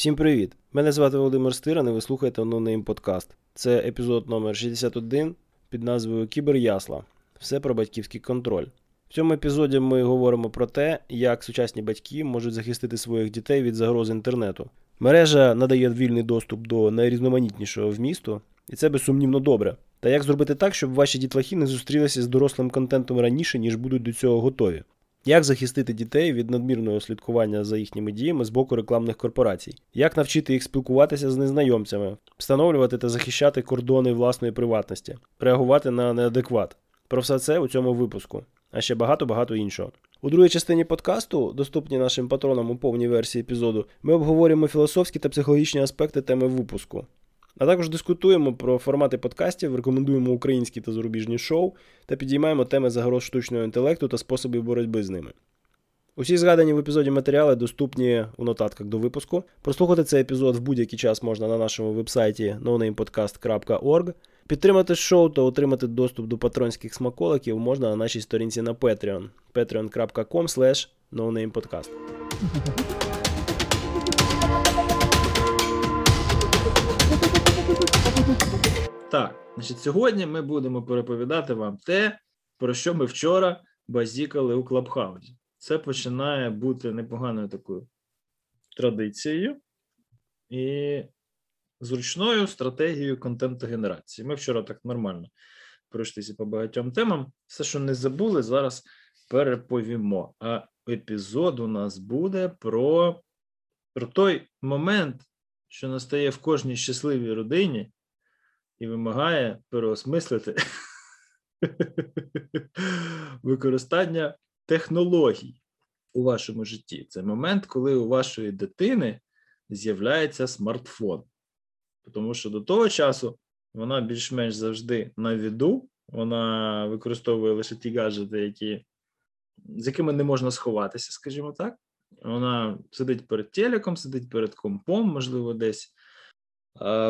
Всім привіт! Мене звати Володимир Стиран і ви слухаєте NoName подкаст. Це епізод номер 61 під назвою Кіберясла. Все про батьківський контроль. В цьому епізоді ми говоримо про те, як сучасні батьки можуть захистити своїх дітей від загроз інтернету. Мережа надає вільний доступ до найрізноманітнішого вмісту, і це безсумнівно добре. Та як зробити так, щоб ваші дітлахи не зустрілися з дорослим контентом раніше, ніж будуть до цього готові? Як захистити дітей від надмірного слідкування за їхніми діями з боку рекламних корпорацій? Як навчити їх спілкуватися з незнайомцями, встановлювати та захищати кордони власної приватності, реагувати на неадекват? Про все це у цьому випуску, а ще багато-багато іншого. У другій частині подкасту, доступні нашим патронам у повній версії епізоду, ми обговорюємо філософські та психологічні аспекти теми випуску. А також дискутуємо про формати подкастів, рекомендуємо українські та зарубіжні шоу та підіймаємо теми загроз штучного інтелекту та способів боротьби з ними. Усі згадані в епізоді матеріали доступні у нотатках до випуску. Прослухати цей епізод в будь-який час можна на нашому вебсайті nonamepodcast.org. Підтримати шоу та отримати доступ до патронських смаколиків можна на нашій сторінці на Patreon patreon.com nonamepodcast. Так, значить, сьогодні ми будемо переповідати вам те, про що ми вчора базікали у Клабхаузі. Це починає бути непоганою такою традицією і зручною стратегією контентогенерації. Ми вчора так нормально пройшлися по багатьом темам. Все, що не забули, зараз переповімо. А епізод у нас буде про, про той момент, що настає в кожній щасливій родині і вимагає переосмислити використання технологій у вашому житті. Це момент, коли у вашої дитини з'являється смартфон. Тому що до того часу вона більш-менш завжди на віду, вона використовує лише ті гаджети, які, з якими не можна сховатися, скажімо так. Вона сидить перед телеком, сидить перед компом, можливо, десь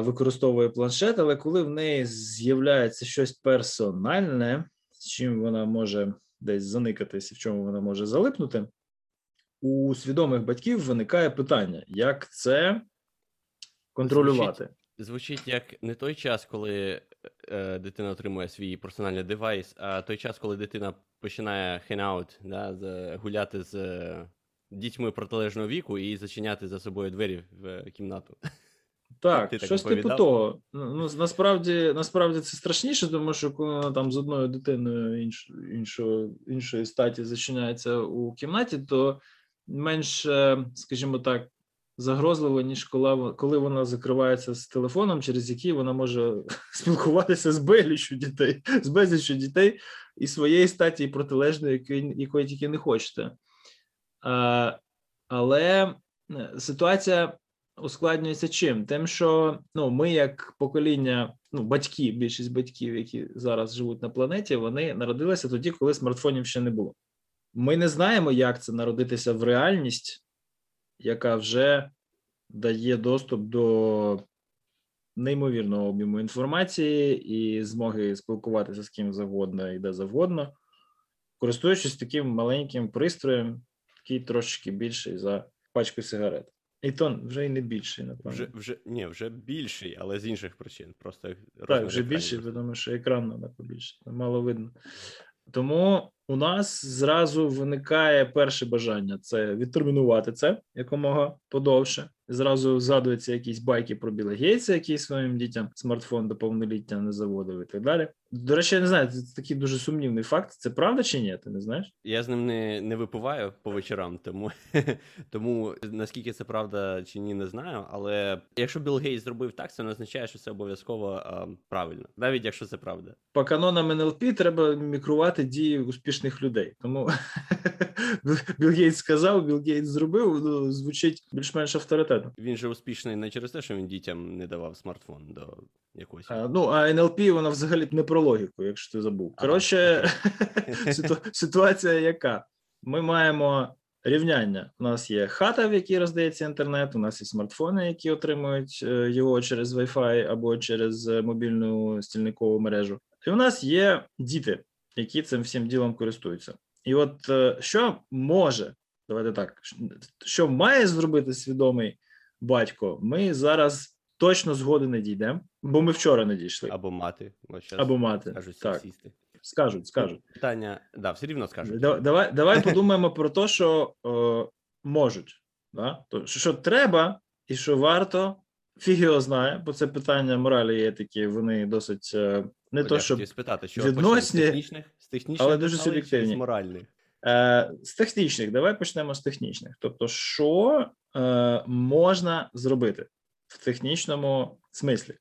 використовує планшет, але коли в неї з'являється щось персональне, з чим вона може десь заникатись в чому вона може залипнути, у свідомих батьків виникає питання, як це контролювати. Звучить, як не той час, коли е, дитина отримує свій персональний девайс, а той час, коли дитина починає хенаут, да, гуляти з е, дітьми протилежного віку і зачиняти за собою двері в е, кімнату. Так, Ти щось так типу того. Ну, ну, Насправді насправді це страшніше, тому що коли вона там з одною дитиною інш, іншої, іншої статі зачиняється у кімнаті, то менш, скажімо так, загрозливо, ніж коли коли вона закривається з телефоном, через який вона може спілкуватися з безліччю дітей, з безліччю дітей і своєї статі, і протилежної, якої, якої тільки не хочете. А, Але е, ситуація ускладнюється чим? Тим, що ну, ми, як покоління, ну, батьки, більшість батьків, які зараз живуть на планеті, вони народилися тоді, коли смартфонів ще не було. Ми не знаємо, як це народитися в реальність, яка вже дає доступ до неймовірного об'єму інформації і змоги спілкуватися з ким завгодно і де завгодно, користуючись таким маленьким пристроєм, який трошечки більший за пачку сигарет. І то вже й не більший, напевно. Вже вже ні, вже більший, але з інших причин. Просто Так, вже більший, тому що екран треба побільше, мало видно. Тому у нас зразу виникає перше бажання це відтермінувати це якомога подовше. Зразу згадуються якісь байки про Біла Гейтса, який своїм дітям смартфон до повноліття не заводив і так далі. До речі, я не знаю, це такий дуже сумнівний факт. Це правда чи ні? Ти не знаєш? Я з ним не не випиваю по вечорам, тому тому наскільки це правда чи ні, не знаю. Але якщо Білл Гейтс зробив так, це не означає, що це обов'язково а, правильно, навіть якщо це правда. По канонам НЛП треба мікрувати дії успішних людей. Тому Білл Гейтс сказав, Білл Гейтс зробив. Ну, звучить більш-менш авторитетно. Він же успішний не через те, що він дітям не давав смартфон до якогось. А, Ну а НЛП вона взагалі не про логіку, якщо ти забув. Коротше, ситуація яка? Ми маємо рівняння. У нас є хата, в якій роздається інтернет, у нас є смартфони, які отримують е, його через Wi-Fi або через е, мобільну стільникову мережу. І у нас є діти, які цим всім ділом користуються. І от е, що може, давайте так, що має зробити свідомий батько, ми зараз точно згоди не дійдемо, бо ми вчора не дійшли. Або мати. Або мати. Скажуть Так, сексісти. скажуть, скажуть. Питання, да, все рівно скажуть. Да- Давай, давай подумаємо про те, що е, можуть. Да? То, що, треба і що варто, фіг його знає, бо це питання моралі і етики, вони досить е, не От то, щоб спитати, що відносні, з технічних, з технічних але дуже суб'єктивні. з моральних. Е, з технічних, давай почнемо з технічних. Тобто, що е, можна зробити в технічному смислі?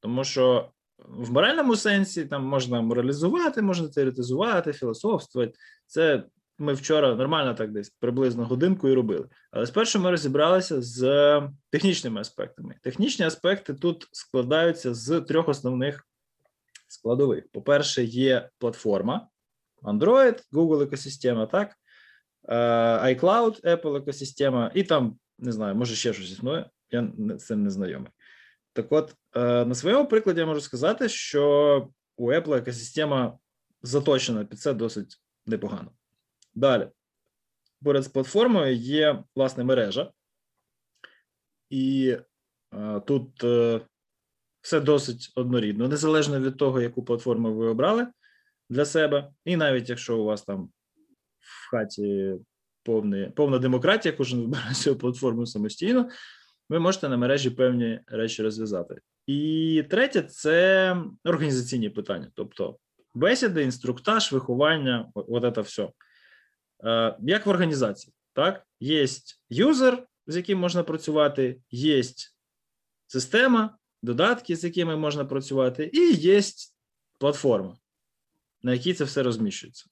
Тому що в моральному сенсі там можна моралізувати, можна теоретизувати, філософствувати. Це ми вчора нормально так десь приблизно годинку і робили. Але спершу ми розібралися з технічними аспектами. Технічні аспекти тут складаються з трьох основних складових. По-перше, є платформа. Android, Google екосистема, так, iCloud, Apple екосистема, і там не знаю, може ще щось існує. Я з цим не знайомий. Так, от е, на своєму прикладі я можу сказати, що у Apple екосистема заточена під це досить непогано. Далі, поряд з платформою є власне мережа, і е, тут е, все досить однорідно, незалежно від того, яку платформу ви обрали для себе, і навіть якщо у вас там в хаті повне, повна демократія, кожен вибирає свою платформу самостійно, ви можете на мережі певні речі розв'язати. І третє це організаційні питання, тобто бесіди, інструктаж, виховання, от, це все. Е, як в організації, так? Є юзер, з яким можна працювати, є система, додатки, з якими можна працювати, і є платформа на якій це все розміщується.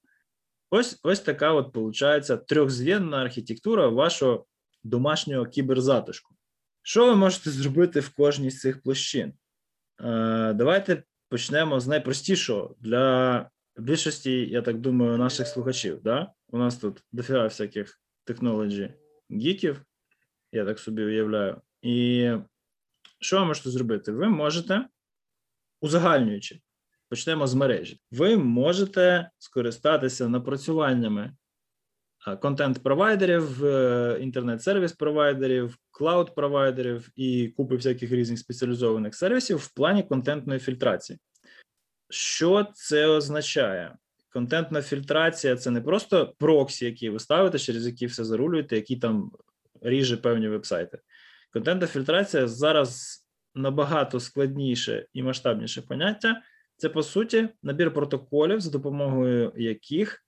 Ось ось така от виходить трьохзв'єнна архітектура вашого домашнього кіберзатишку. Що ви можете зробити в кожній з цих площин? Е, давайте почнемо з найпростішого для більшості, я так думаю, наших слухачів. Да? У нас тут дофіга всяких технологій гіків, я так собі уявляю. І що ви можете зробити? Ви можете, узагальнюючи, почнемо з мережі. Ви можете скористатися напрацюваннями контент-провайдерів, е, інтернет-сервіс-провайдерів, клауд-провайдерів і купи всяких різних спеціалізованих сервісів в плані контентної фільтрації. Що це означає? Контентна фільтрація це не просто проксі, які ви ставите, через які все зарулюєте, які там ріже певні вебсайти. Контентна фільтрація зараз набагато складніше і масштабніше поняття. Це по суті набір протоколів, за допомогою яких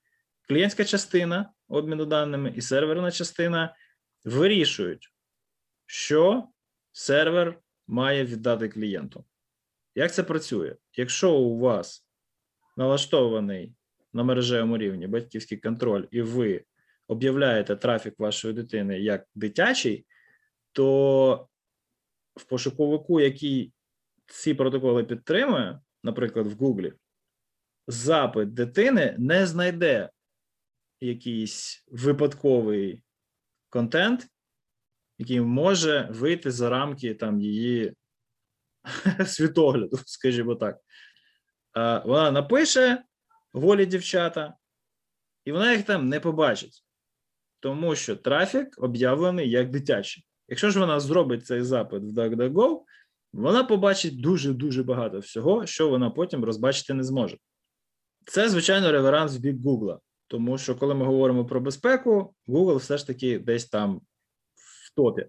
клієнтська частина обміну даними і серверна частина вирішують, що сервер має віддати клієнту. Як це працює? Якщо у вас налаштований на мережевому рівні батьківський контроль, і ви об'являєте трафік вашої дитини як дитячий, то в пошуковику, який ці протоколи підтримує, наприклад, в Гуглі, запит дитини не знайде якийсь випадковий контент, який може вийти за рамки там її світогляду, скажімо так. Вона напише голі дівчата, і вона їх там не побачить, тому що трафік об'явлений як дитячий. Якщо ж вона зробить цей запит в DuckDuckGo, вона побачить дуже-дуже багато всього, що вона потім розбачити не зможе. Це, звичайно, реверанс в бік Google, тому що коли ми говоримо про безпеку, Google все ж таки десь там в топі.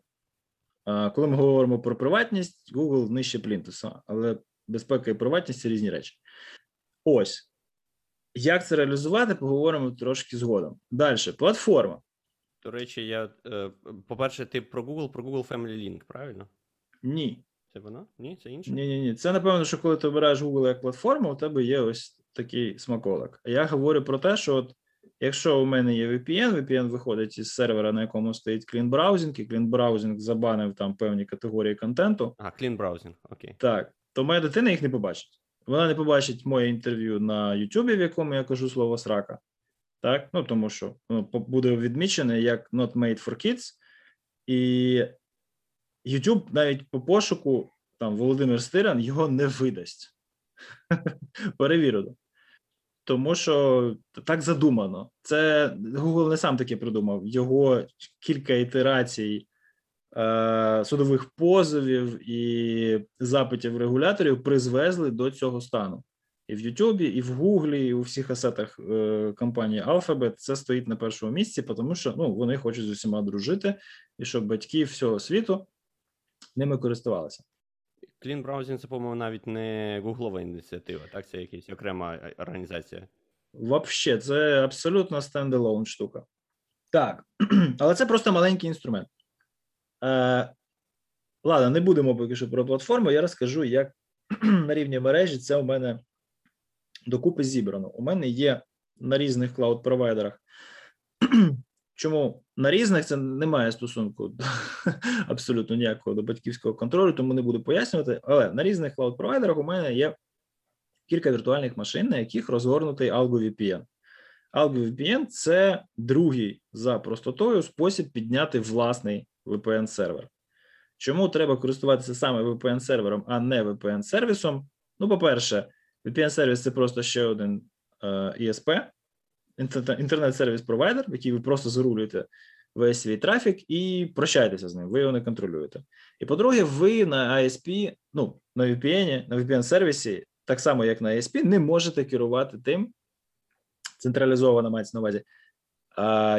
А коли ми говоримо про приватність, Google нижче плінтуса, але безпека і приватність це різні речі. Ось. Як це реалізувати, поговоримо трошки згодом. Далі, платформа. До речі, я. е, По-перше, ти про Google, про Google Family Link, правильно? Ні. Це воно? Ні, це інше? Ні, ні, ні. Це напевно, що коли ти обираєш Google як платформу, у тебе є ось такий смаколик. А я говорю про те, що от якщо у мене є VPN, VPN виходить із сервера, на якому стоїть Clean Browsing, і Clean Browsing забанив там певні категорії контенту, А, Clean Browsing, окей. так, то моя дитина їх не побачить. Вона не побачить моє інтерв'ю на YouTube, в якому я кажу слово срака. Так, ну тому що по- буде відмічене як not made for kids, і YouTube навіть по пошуку там Володимир Стиран його не видасть. Перевірено. Тому що так задумано. Це Google не сам таке придумав. Його кілька ітерацій е, судових позовів і запитів регуляторів призвезли до цього стану. І в Ютубі, і в Гуглі, і у всіх асетах е, компанії Alphabet це стоїть на першому місці, тому що ну, вони хочуть з усіма дружити, і щоб батьки всього світу ними користувалися. Clean Browsing це, по-моєму, навіть не гуглова ініціатива, так? Це якась окрема організація. Вообще, це абсолютно стендалон штука. Так, але це просто маленький інструмент. Е, Ладно, не будемо поки що про платформу. Я розкажу, як на рівні мережі це у мене докупи зібрано. У мене є на різних клауд-провайдерах. Чому на різних це не має стосунку абсолютно ніякого до батьківського контролю, тому не буду пояснювати. Але на різних клауд-провайдерах у мене є кілька віртуальних машин, на яких розгорнутий Algo VPN. Algo VPN – це другий за простотою спосіб підняти власний VPN-сервер. Чому треба користуватися саме VPN-сервером, а не VPN-сервісом? Ну, по-перше, VPN-сервіс це просто ще один е, ISP, інтернет-сервіс-провайдер, в який ви просто зарулюєте весь свій трафік і прощаєтеся з ним, ви його не контролюєте. І по-друге, ви на ISP, ну, на VPN, на VPN-сервісі, так само як на ISP, не можете керувати тим, централізовано мається на увазі,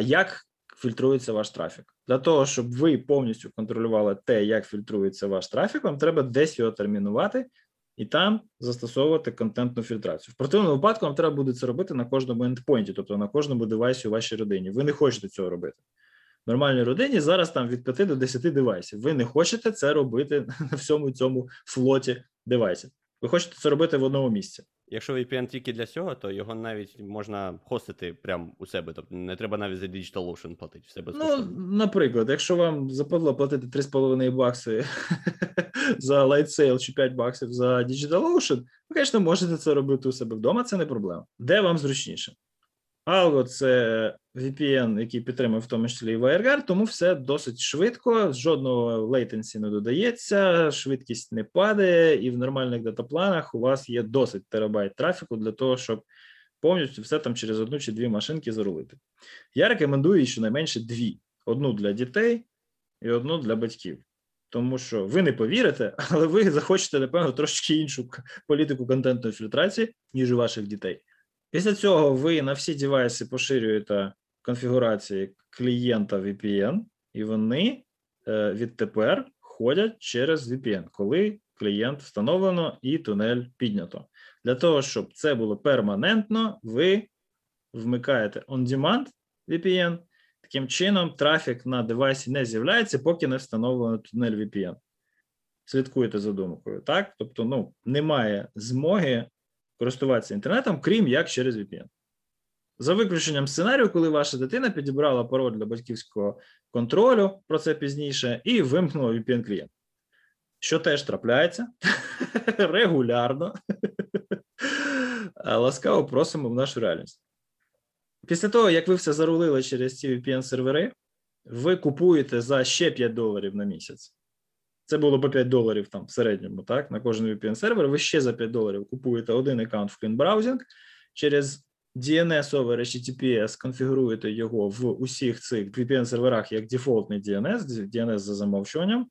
як фільтрується ваш трафік. Для того, щоб ви повністю контролювали те, як фільтрується ваш трафік, вам треба десь його термінувати і там застосовувати контентну фільтрацію. В противному випадку вам треба буде це робити на кожному ендпойнті, тобто на кожному девайсі у вашій родині. Ви не хочете цього робити. В нормальній родині зараз там від 5 до 10 девайсів. Ви не хочете це робити на всьому цьому флоті девайсів. Ви хочете це робити в одному місці. Якщо VPN тільки для цього, то його навіть можна хостити прямо у себе. Тобто не треба навіть за DigitalOcean платити. Все Ну, наприклад, якщо вам западло платити 3,5 бакси за LightSail чи 5 баксів за DigitalOcean, ви, звісно, можете це робити у себе вдома, це не проблема. Де вам зручніше? Algo – це VPN, який підтримує в тому числі і WireGuard, тому все досить швидко, жодного latency не додається, швидкість не падає, і в нормальних датапланах у вас є досить терабайт трафіку для того, щоб повністю все там через одну чи дві машинки зарулити. Я рекомендую щонайменше дві: одну для дітей і одну для батьків. Тому що ви не повірите, але ви захочете, напевно, трошки іншу політику контентної фільтрації, ніж у ваших дітей. Після цього ви на всі девайси поширюєте конфігурації клієнта VPN, і вони е, відтепер ходять через VPN, коли клієнт встановлено і тунель піднято. Для того, щоб це було перманентно, ви вмикаєте on-demand VPN. Таким чином, трафік на девайсі не з'являється, поки не встановлено тунель VPN. Слідкуєте за думкою, так? Тобто, ну, немає змоги користуватися інтернетом, крім як через VPN. За виключенням сценарію, коли ваша дитина підібрала пароль для батьківського контролю, про це пізніше, і вимкнула VPN клієнт. Що теж трапляється регулярно. Ласкаво просимо в нашу реальність. Після того, як ви все зарулили через ці VPN-сервери, ви купуєте за ще 5 доларів на місяць це було по 5 доларів там в середньому, так, на кожен VPN-сервер. Ви ще за 5 доларів купуєте один аккаунт в Clean через DNS over HTTPS конфігуруєте його в усіх цих VPN-серверах як дефолтний DNS, DNS за замовчуванням.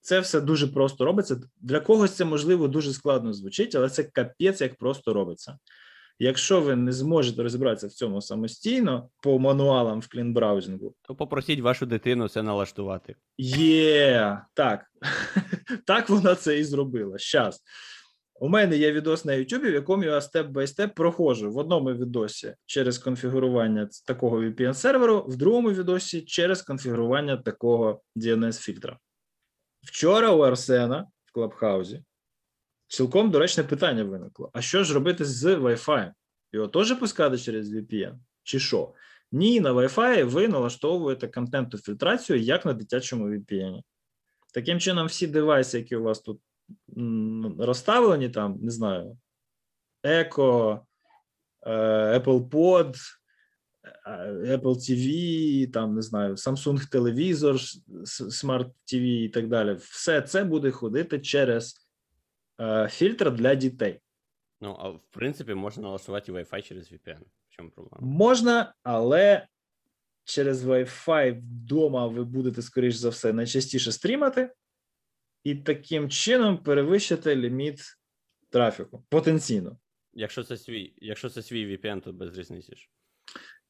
Це все дуже просто робиться. Для когось це можливо дуже складно звучить, але це капець як просто робиться. Якщо ви не зможете розібратися в цьому самостійно по мануалам в CleanBrowsing у, то попросіть вашу дитину це налаштувати. Є, так. так вона це і зробила. Щас. У мене є відос на YouTube, в якому я step by step проходжу в одному відосі через конфігурування такого VPN-серверу, в другому відосі через конфігурування такого DNS-фільтра. Вчора у Арсена в Клабхаузі Цілком доречне питання виникло: а що ж робити з Wi-Fi? Його теж пускати через VPN? Чи що? Ні, на Wi-Fi ви налаштовуєте контенту фільтрацію як на дитячому VPN. Таким чином, всі девайси, які у вас тут розставлені, там, не знаю, Echo, е, Apple Pod, е, Apple TV, там, не знаю, Samsung телевізор, Smart TV і так далі, все це буде ходити через. Е, фільтр для дітей. Ну, а в принципі, можна налаштувати Wi-Fi через VPN. В чому проблема? Можна, але через Wi-Fi вдома ви будете, скоріш за все, найчастіше стрімати, і таким чином перевищити ліміт трафіку потенційно. Якщо це свій, якщо це свій VPN, то без різниці ж.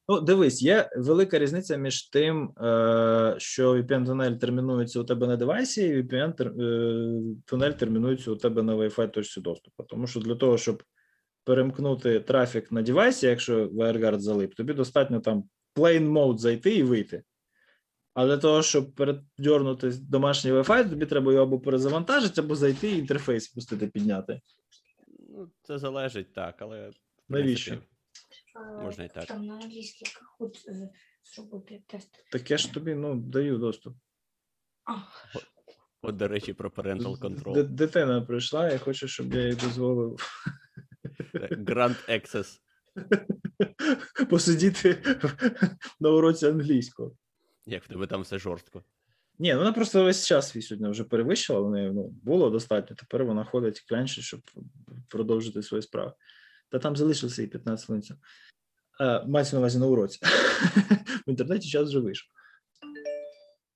Ну, дивись, є велика різниця між тим, е, що VPN-тунель термінується у тебе на девайсі, і VPN-тунель термінується у тебе на Wi-Fi точці доступу. Тому що для того, щоб перемкнути трафік на девайсі, якщо WireGuard залип, тобі достатньо там plain mode зайти і вийти. А для того, щоб передернути домашній Wi-Fi, тобі треба його або перезавантажити, або зайти і інтерфейс пустити, підняти. Ну, це залежить так, але. Навіщо? Можна і так. Там на англійській хоч е, зробити тест. Так я ж тобі ну, даю доступ. А, От, до речі, про parental Д- Дитина прийшла, я хочу, щоб я їй дозволив Grand Access. посидіти на уроці англійського. Як в тебе там все жорстко. Ні, ну вона просто весь час свій сьогодні вже перевищила. В неї ну, було достатньо. Тепер вона ходить клянчить, щоб продовжити свої справи. Та там залишилося і 15 хвилин. Е, Мається на увазі на уроці. В інтернеті час вже вийшов.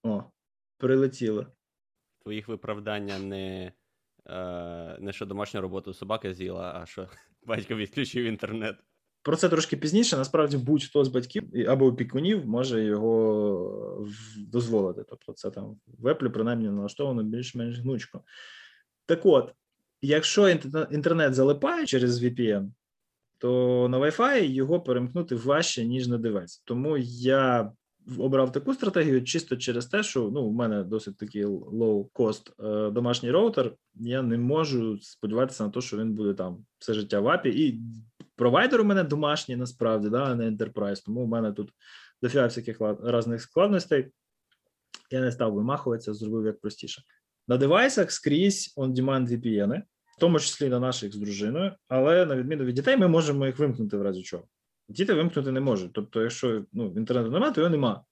О, прилетіло. Твоїх виправдання не, е, не що домашню роботу собака з'їла, а що батько відключив інтернет. Про це трошки пізніше. Насправді, будь-хто з батьків або опікунів може його дозволити. Тобто, це там в Apple принаймні налаштовано більш-менш гнучко. Так от, якщо інтернет залипає через VPN, то на Wi-Fi його перемкнути важче, ніж на девайс. Тому я обрав таку стратегію чисто через те, що ну, у мене досить такий low-cost е, домашній роутер. Я не можу сподіватися на те, що він буде там все життя в апі. І провайдер у мене домашній насправді, да, а не Enterprise. Тому у мене тут дофіга всяких різних складностей. Я не став вимахуватися, зробив як простіше. На девайсах скрізь on-demand VPN, в тому числі на наших з дружиною, але на відміну від дітей, ми можемо їх вимкнути в разі чого. Діти вимкнути не можуть. Тобто, якщо ну, інтернету немає, то його нема.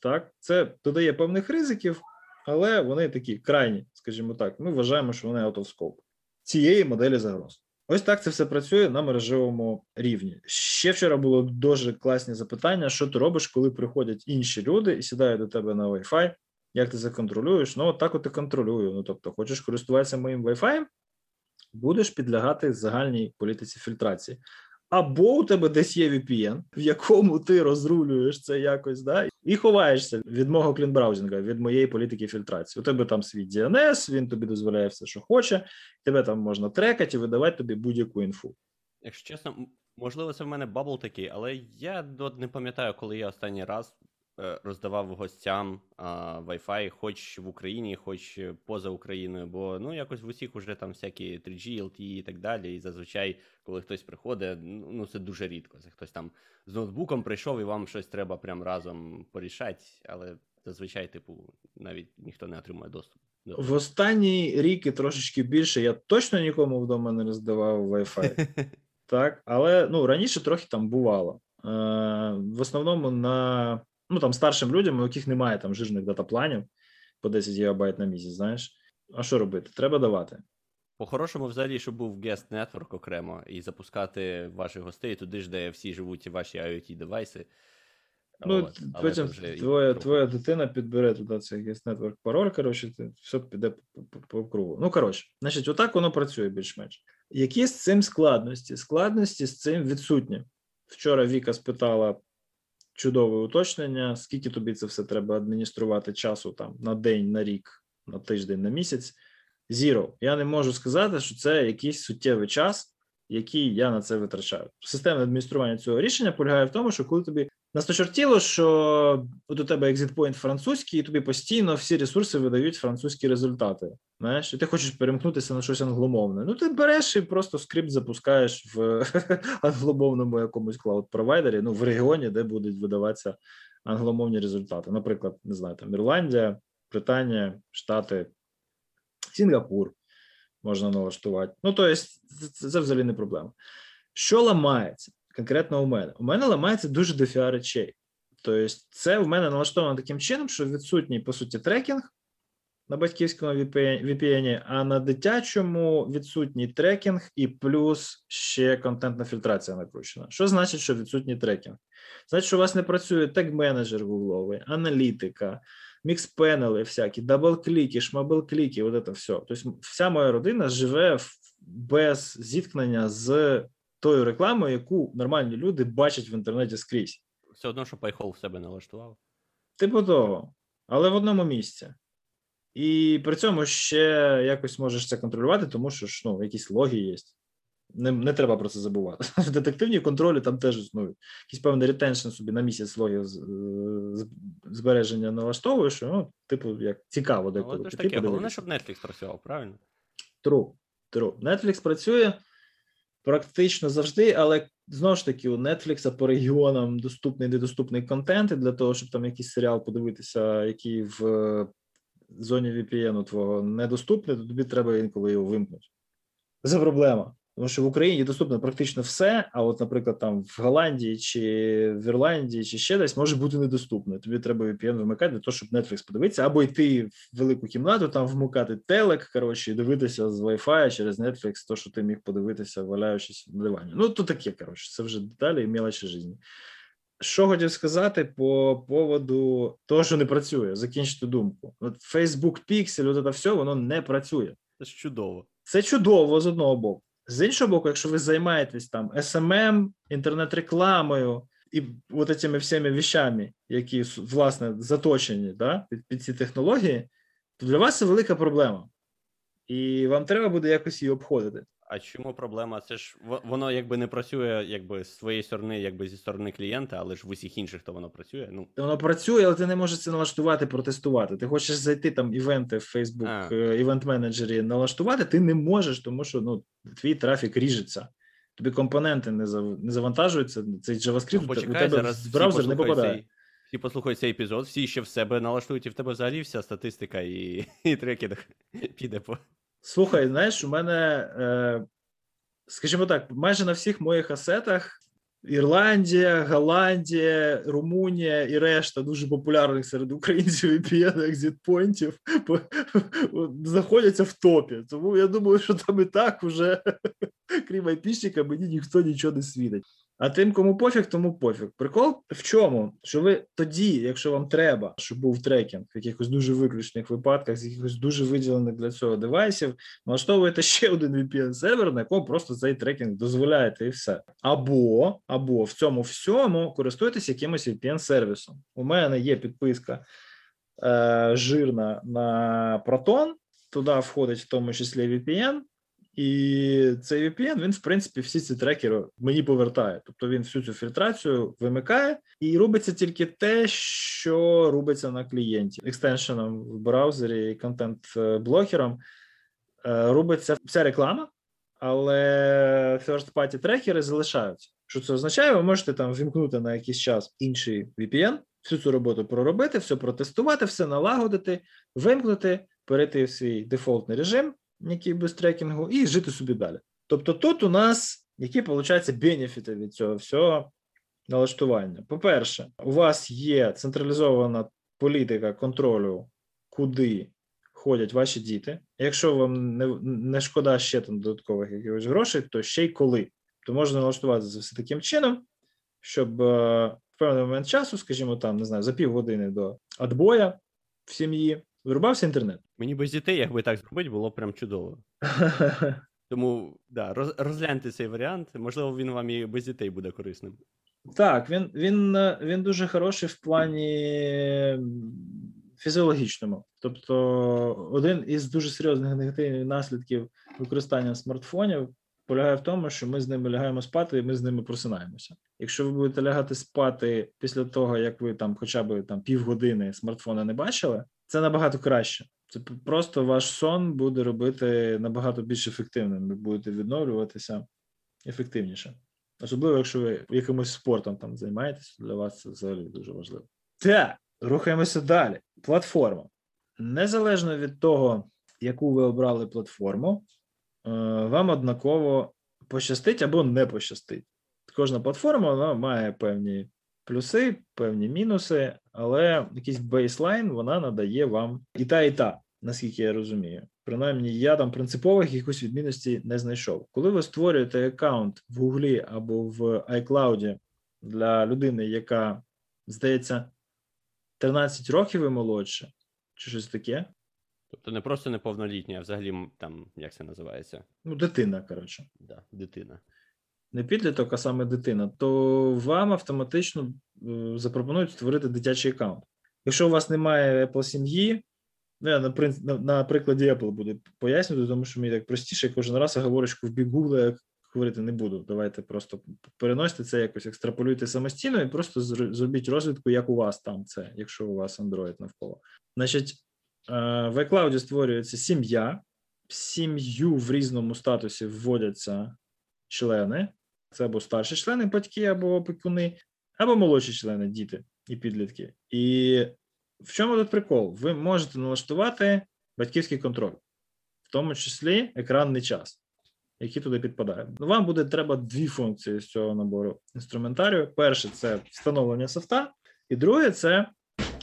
Так, це додає певних ризиків, але вони такі крайні, скажімо так. Ми вважаємо, що вони out цієї моделі загроз. Ось так це все працює на мережевому рівні. Ще вчора було дуже класні запитання: що ти робиш, коли приходять інші люди і сідають до тебе на Wi-Fi, Як ти це контролюєш? Ну, от так от і контролюю. Ну, тобто, хочеш користуватися моїм Wi-Fi, будеш підлягати загальній політиці фільтрації. Або у тебе десь є VPN, в якому ти розрулюєш це якось, да, і ховаєшся від мого CleanBrowsing, від моєї політики фільтрації. У тебе там свій DNS, він тобі дозволяє все, що хоче, тебе там можна трекати і видавати тобі будь-яку інфу. Якщо чесно, можливо, це в мене bubble такий, але я не пам'ятаю, коли я останній раз роздавав гостям а, Wi-Fi, хоч в Україні, хоч е, поза Україною, бо ну якось в усіх уже там всякі 3G, LTE і так далі. І зазвичай, коли хтось приходить, ну ну, це дуже рідко. Це хтось там з ноутбуком прийшов і вам щось треба прям разом порішати, але зазвичай, типу, навіть ніхто не отримує доступ. В останні рік і трошечки більше я точно нікому вдома не роздавав Wi-Fi. Так, але ну раніше трохи там бувало. Е, в основному на ну там старшим людям, у яких немає там жирних датапланів по 10 гігабайт на місяць, знаєш. А що робити? Треба давати. По-хорошому, взагалі, щоб був guest network окремо і запускати ваших гостей туди ж, де всі живуть ваші IoT девайси. Ну, От, потім твоя, твоя дитина підбере туди цей якийсь нетворк пароль, коротше, ти- все піде по, по, по кругу. Ну, коротше, значить, отак воно працює більш-менш. Які з цим складності? Складності з цим відсутні. Вчора Віка спитала чудове уточнення, скільки тобі це все треба адмініструвати часу там на день, на рік, на тиждень, на місяць. Zero. Я не можу сказати, що це якийсь суттєвий час, який я на це витрачаю. Системне адміністрування цього рішення полягає в тому, що коли тобі Насточертіло, що от у тебе point французький, і тобі постійно всі ресурси видають французькі результати. Знаєш, і ти хочеш перемкнутися на щось англомовне. Ну, ти береш і просто скрипт запускаєш в англомовному якомусь клауд-провайдері, ну в регіоні, де будуть видаватися англомовні результати. Наприклад, не знаю, там Ірландія, Британія, Штати, Сінгапур можна налаштувати. Ну, тобто, це взагалі не проблема. Що ламається? Конкретно у мене. У мене ламається дуже дофіга речей. Тобто, це в мене налаштовано таким чином, що відсутній, по суті, трекінг. на батьківському VPN, а на дитячому відсутній трекінг і плюс ще контентна фільтрація накручена. Що значить, що відсутній трекінг? Значить, що у вас не працює tag manager гугловий, аналітика, Mixpanel-и всякі, DoubleClick-и, шмабл-кліки, от це все. Тобто вся моя родина живе без зіткнення з тою рекламою, яку нормальні люди бачать в інтернеті скрізь. Все одно, що Pi-hole в себе налаштував. Типу того, але в одному місці. І при цьому ще якось можеш це контролювати, тому що ж, ну, якісь логи є. Не, не треба про це забувати. В детективній контролі там теж існують. Якийсь певний ретеншн собі на місяць логів з- збереження налаштовуєш, ну, типу, як цікаво Але деколи. це ж таке, головне, щоб Netflix працював, правильно? True, true. Netflix працює практично завжди, але знову ж таки, у Netflix по регіонам доступний недоступний контент, і для того, щоб там якийсь серіал подивитися, який в е, зоні VPN твого недоступний, то тобі треба інколи його вимкнути. Це проблема. Тому що в Україні доступно практично все, а от, наприклад, там в Голландії чи в Ірландії, чи ще десь може бути недоступно. Тобі треба VPN вимикати для того, щоб Netflix подивитися, або йти в велику кімнату, там вмикати телек, коротше, і дивитися з Wi-Fi через Netflix, то, що ти міг подивитися, валяючись на дивані. Ну, то таке, коротше, це вже деталі і мелочі житті. Що хотів сказати по поводу того, що не працює, закінчити думку. От Facebook Pixel, от це все, воно не працює. Це ж чудово. Це чудово з одного боку. З іншого боку, якщо ви займаєтесь там SMM, інтернет-рекламою і от цими всіми віщами, які власне заточені да, під, під ці технології, то для вас це велика проблема. І вам треба буде якось її обходити. А чому проблема? Це ж воно якби не працює якби з своєї сторони, якби зі сторони клієнта, але ж в усіх інших то воно працює. Ну, Воно працює, але ти не можеш це налаштувати, протестувати. Ти хочеш зайти там івенти в Facebook, е, івент менеджері налаштувати, ти не можеш, тому що ну, твій трафік ріжеться. Тобі компоненти не не завантажуються. Цей JavaScript ну у тебе зараз браузер не попадає. Цей, всі послухають цей епізод, всі ще в себе налаштують, і в тебе взагалі вся статистика і, і трекінг піде по. Слухай, знаєш, у мене, е, скажімо так, майже на всіх моїх асетах Ірландія, Голландія, Румунія і решта дуже популярних серед українців і п'єних зітпойнтів знаходяться в топі. Тому я думаю, що там і так вже, крім айпішника, мені ніхто нічого не світить. А тим, кому пофіг, тому пофіг. Прикол в чому? Що ви тоді, якщо вам треба, щоб був трекінг в якихось дуже виключних випадках, з якихось дуже виділених для цього девайсів, налаштовуєте ще один VPN-сервер, на якому просто цей трекінг дозволяєте, і все. Або, або в цьому всьому користуєтесь якимось VPN-сервісом. У мене є підписка е, жирна на Proton, туди входить в тому числі VPN. І цей VPN, він, в принципі, всі ці трекери мені повертає. Тобто він всю цю фільтрацію вимикає, і робиться тільки те, що робиться на клієнті. Екстеншеном в браузері і контент-блокером е, робиться вся реклама, але first-party трекери залишаються. Що це означає? Ви можете там вімкнути на якийсь час інший VPN, всю цю роботу проробити, все протестувати, все налагодити, вимкнути, перейти в свій дефолтний режим, який без трекінгу, і жити собі далі. Тобто, тут у нас які виходять бенефіти від цього всього налаштування. По-перше, у вас є централізована політика контролю, куди ходять ваші діти. Якщо вам не, не шкода ще там додаткових якихось грошей, то ще й коли. То можна налаштувати це все таким чином, щоб е, в певний момент часу, скажімо, там не знаю, за півгодини до адбоя в сім'ї вирубався інтернет. Мені без дітей, якби так зробити, було б прям чудово. Тому да, роз, розгляньте цей варіант. Можливо, він вам і без дітей буде корисним. Так, він, він, е, він дуже хороший в плані фізіологічному. Тобто, один із дуже серйозних негативних наслідків використання смартфонів полягає в тому, що ми з ними лягаємо спати, і ми з ними просинаємося. Якщо ви будете лягати спати після того, як ви там хоча б там півгодини смартфона не бачили, це набагато краще. Це просто ваш сон буде робити набагато більш ефективним. Ви будете відновлюватися ефективніше. Особливо, якщо ви якимось спортом там займаєтесь, для вас це взагалі дуже важливо. Так, рухаємося далі. Платформа. Незалежно від того, яку ви обрали платформу, е, вам однаково пощастить або не пощастить. Кожна платформа вона має певні плюси, певні мінуси, але якийсь бейслайн вона надає вам і та, і та. наскільки я розумію. Принаймні, я там принципових якоїсь відмінності не знайшов. Коли ви створюєте аккаунт в Гуглі або в iCloud для людини, яка, здається, 13 років і молодше, чи щось таке, Тобто не просто неповнолітня, а взагалі там, як це називається? ну, дитина, коротше. Да, дитина. Не підліток, а саме дитина, то вам автоматично е, запропонують створити дитячий аккаунт. Якщо у вас немає Apple сім'ї, ну, я на, на, на прикладі Apple буду пояснювати, тому що мені так простіше, я кожен раз оговорочку в Google я говорити не буду. Давайте просто переносьте це якось, екстраполюйте самостійно і просто зробіть розвідку, як у вас там це, якщо у вас Android навколо. Значить, е, в iCloud створюється сім'я, сім'ю в різному статусі вводяться члени, це або старші члени, батьки або опікуни, або молодші члени, діти і підлітки. І в чому тут прикол? Ви можете налаштувати батьківський контроль, в тому числі екранний час, який туди підпадає. Ну, вам буде треба дві функції з цього набору інструментарію. Перше це встановлення софта, і друге це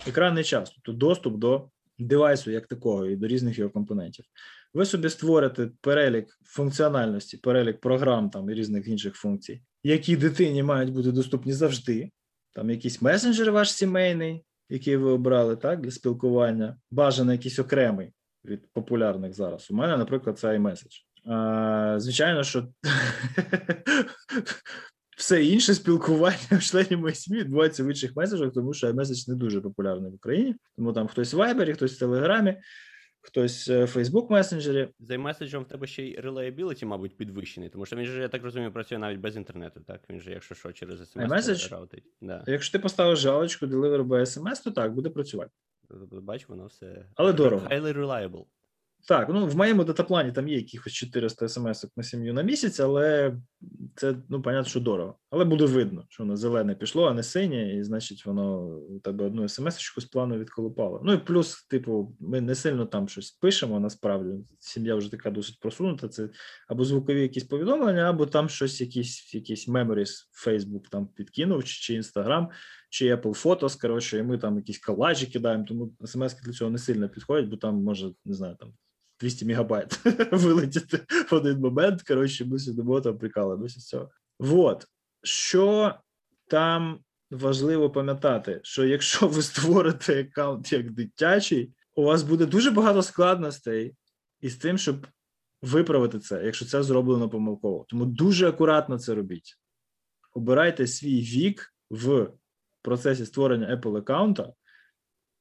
екранний час, тобто доступ до девайсу як такого і до різних його компонентів. Ви собі створите перелік функціональності, перелік програм там і різних інших функцій, які дитині мають бути доступні завжди. Там якийсь месенджер ваш сімейний, який ви обрали так, для спілкування, бажано якийсь окремий від популярних зараз. У мене, наприклад, це iMessage. А, звичайно, що все інше спілкування в членів моєї сім'ї відбувається в інших меседжах, тому що iMessage не дуже популярний в Україні. Тому там хтось в Viber, хтось в Телеграмі, хтось е, в Facebook месенджері. За меседжем в тебе ще й reliability, мабуть, підвищений, тому що він же, я так розумію, працює навіть без інтернету, так? Він же, якщо що, через SMS раутить. Да. Якщо ти поставиш жалочку, Deliver by SMS, то так, буде працювати. Бач, воно все. Але дорого. Highly reliable. Так, ну в моєму датаплані там є якихось 400 смс на сім'ю на місяць, але це ну понятно, що дорого. Але буде видно, що воно зелене пішло, а не синє, і значить воно у тебе одну смс-очку з плану відколупало. Ну і плюс, типу, ми не сильно там щось пишемо. Насправді сім'я вже така досить просунута. Це або звукові якісь повідомлення, або там щось, якісь якісь memories Facebook там підкинув, чи Instagram, чи Apple Photos, коротше, і ми там якісь колажі кидаємо, тому смс для цього не сильно підходять, бо там може не знаю там. 200 мегабайт вилетіти в один момент. Коротше, ми сидимо там прикалуємося цього. Вот. Що там важливо пам'ятати, що якщо ви створите аккаунт як дитячий, у вас буде дуже багато складностей із тим, щоб виправити це, якщо це зроблено помилково. Тому дуже акуратно це робіть. Обирайте свій вік в процесі створення Apple аккаунта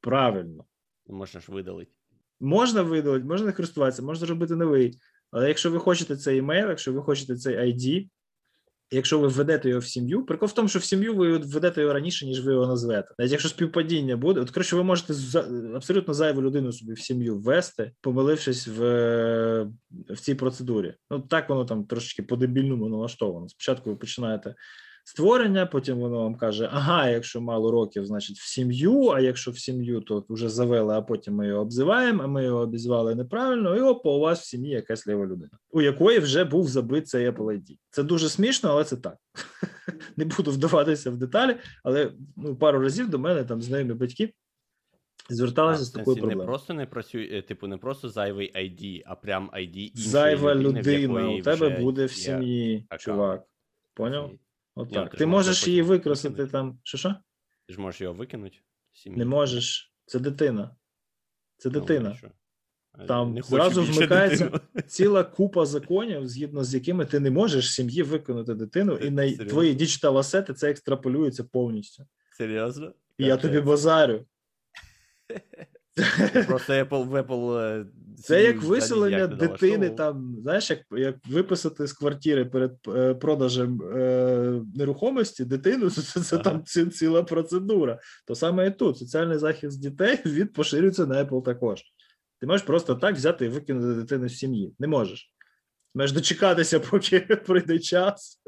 правильно. Можна ж видалити. Можна видалити, можна користуватися, можна зробити новий. Але якщо ви хочете цей емейл, якщо ви хочете цей ID, якщо ви введете його в сім'ю, прикол в тому, що в сім'ю ви введете його раніше, ніж ви його назвете. Навіть якщо співпадіння буде, от коротше, ви можете за- абсолютно зайву людину собі в сім'ю ввести, помилившись в, в цій процедурі. Ну так воно там трошечки по-дебільному налаштовано. Спочатку ви починаєте створення, потім воно вам каже: ага, якщо мало років, значить в сім'ю. А якщо в сім'ю, то вже завели, а потім ми його обзиваємо, а ми його обізвали неправильно, і опа, у вас в сім'ї якась ліва людина, у якої вже був забит цей Apple ID. Це дуже смішно, але це так. Не буду вдаватися в деталі, але ну, пару разів до мене там знайомі батьки зверталися з такою сенсі, не проблемою. просто не працює, е, типу, не просто зайвий ID, а прям ID іншої Зайва людина якої у тебе буде в сім'ї, чувак. Поняв? Ну, Отак. ти Ти можеш її викинути. там. Що що? Ти ж можеш його викинути. сім'ї. Не можеш. Це дитина. Це Ну, дитина. А, Там не зразу вмикається- дитину. Ціла купа законів, згідно з якими ти не можеш сім'ї виконати дитину, і на Серйозно? твої digital assets це екстраполюється повністю. Серйозно? І я тобі базарю. Просто Apple в Apple. Це як виселення не дитини, там, знаєш, як, як виписати з квартири перед е, продажем е, нерухомості дитину, це, це, це Ага. там ці, ціла процедура. То саме і тут соціальний захист дітей він поширюється на Apple також. Ти можеш просто так взяти і викинути дитину з сім'ї. Не можеш. Маєш дочекатися, поки прийде час.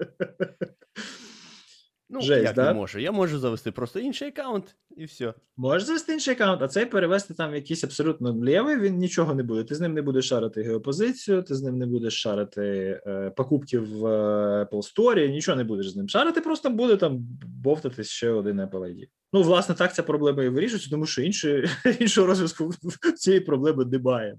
Ну, Жесть, як да? не можу? Я можу завести просто інший аккаунт і все. Можеш завести інший аккаунт, а цей перевести там в якийсь абсолютно лівий, він нічого не буде. Ти з ним не будеш шарити геопозицію, ти з ним не будеш шарити е, покупки в е, Apple Store, нічого не будеш з ним шарити, просто буде там бовтатись ще один Apple ID. Ну, власне, так ця проблема і вирішується, тому що іншої, іншого розв'язку цієї проблеми немає.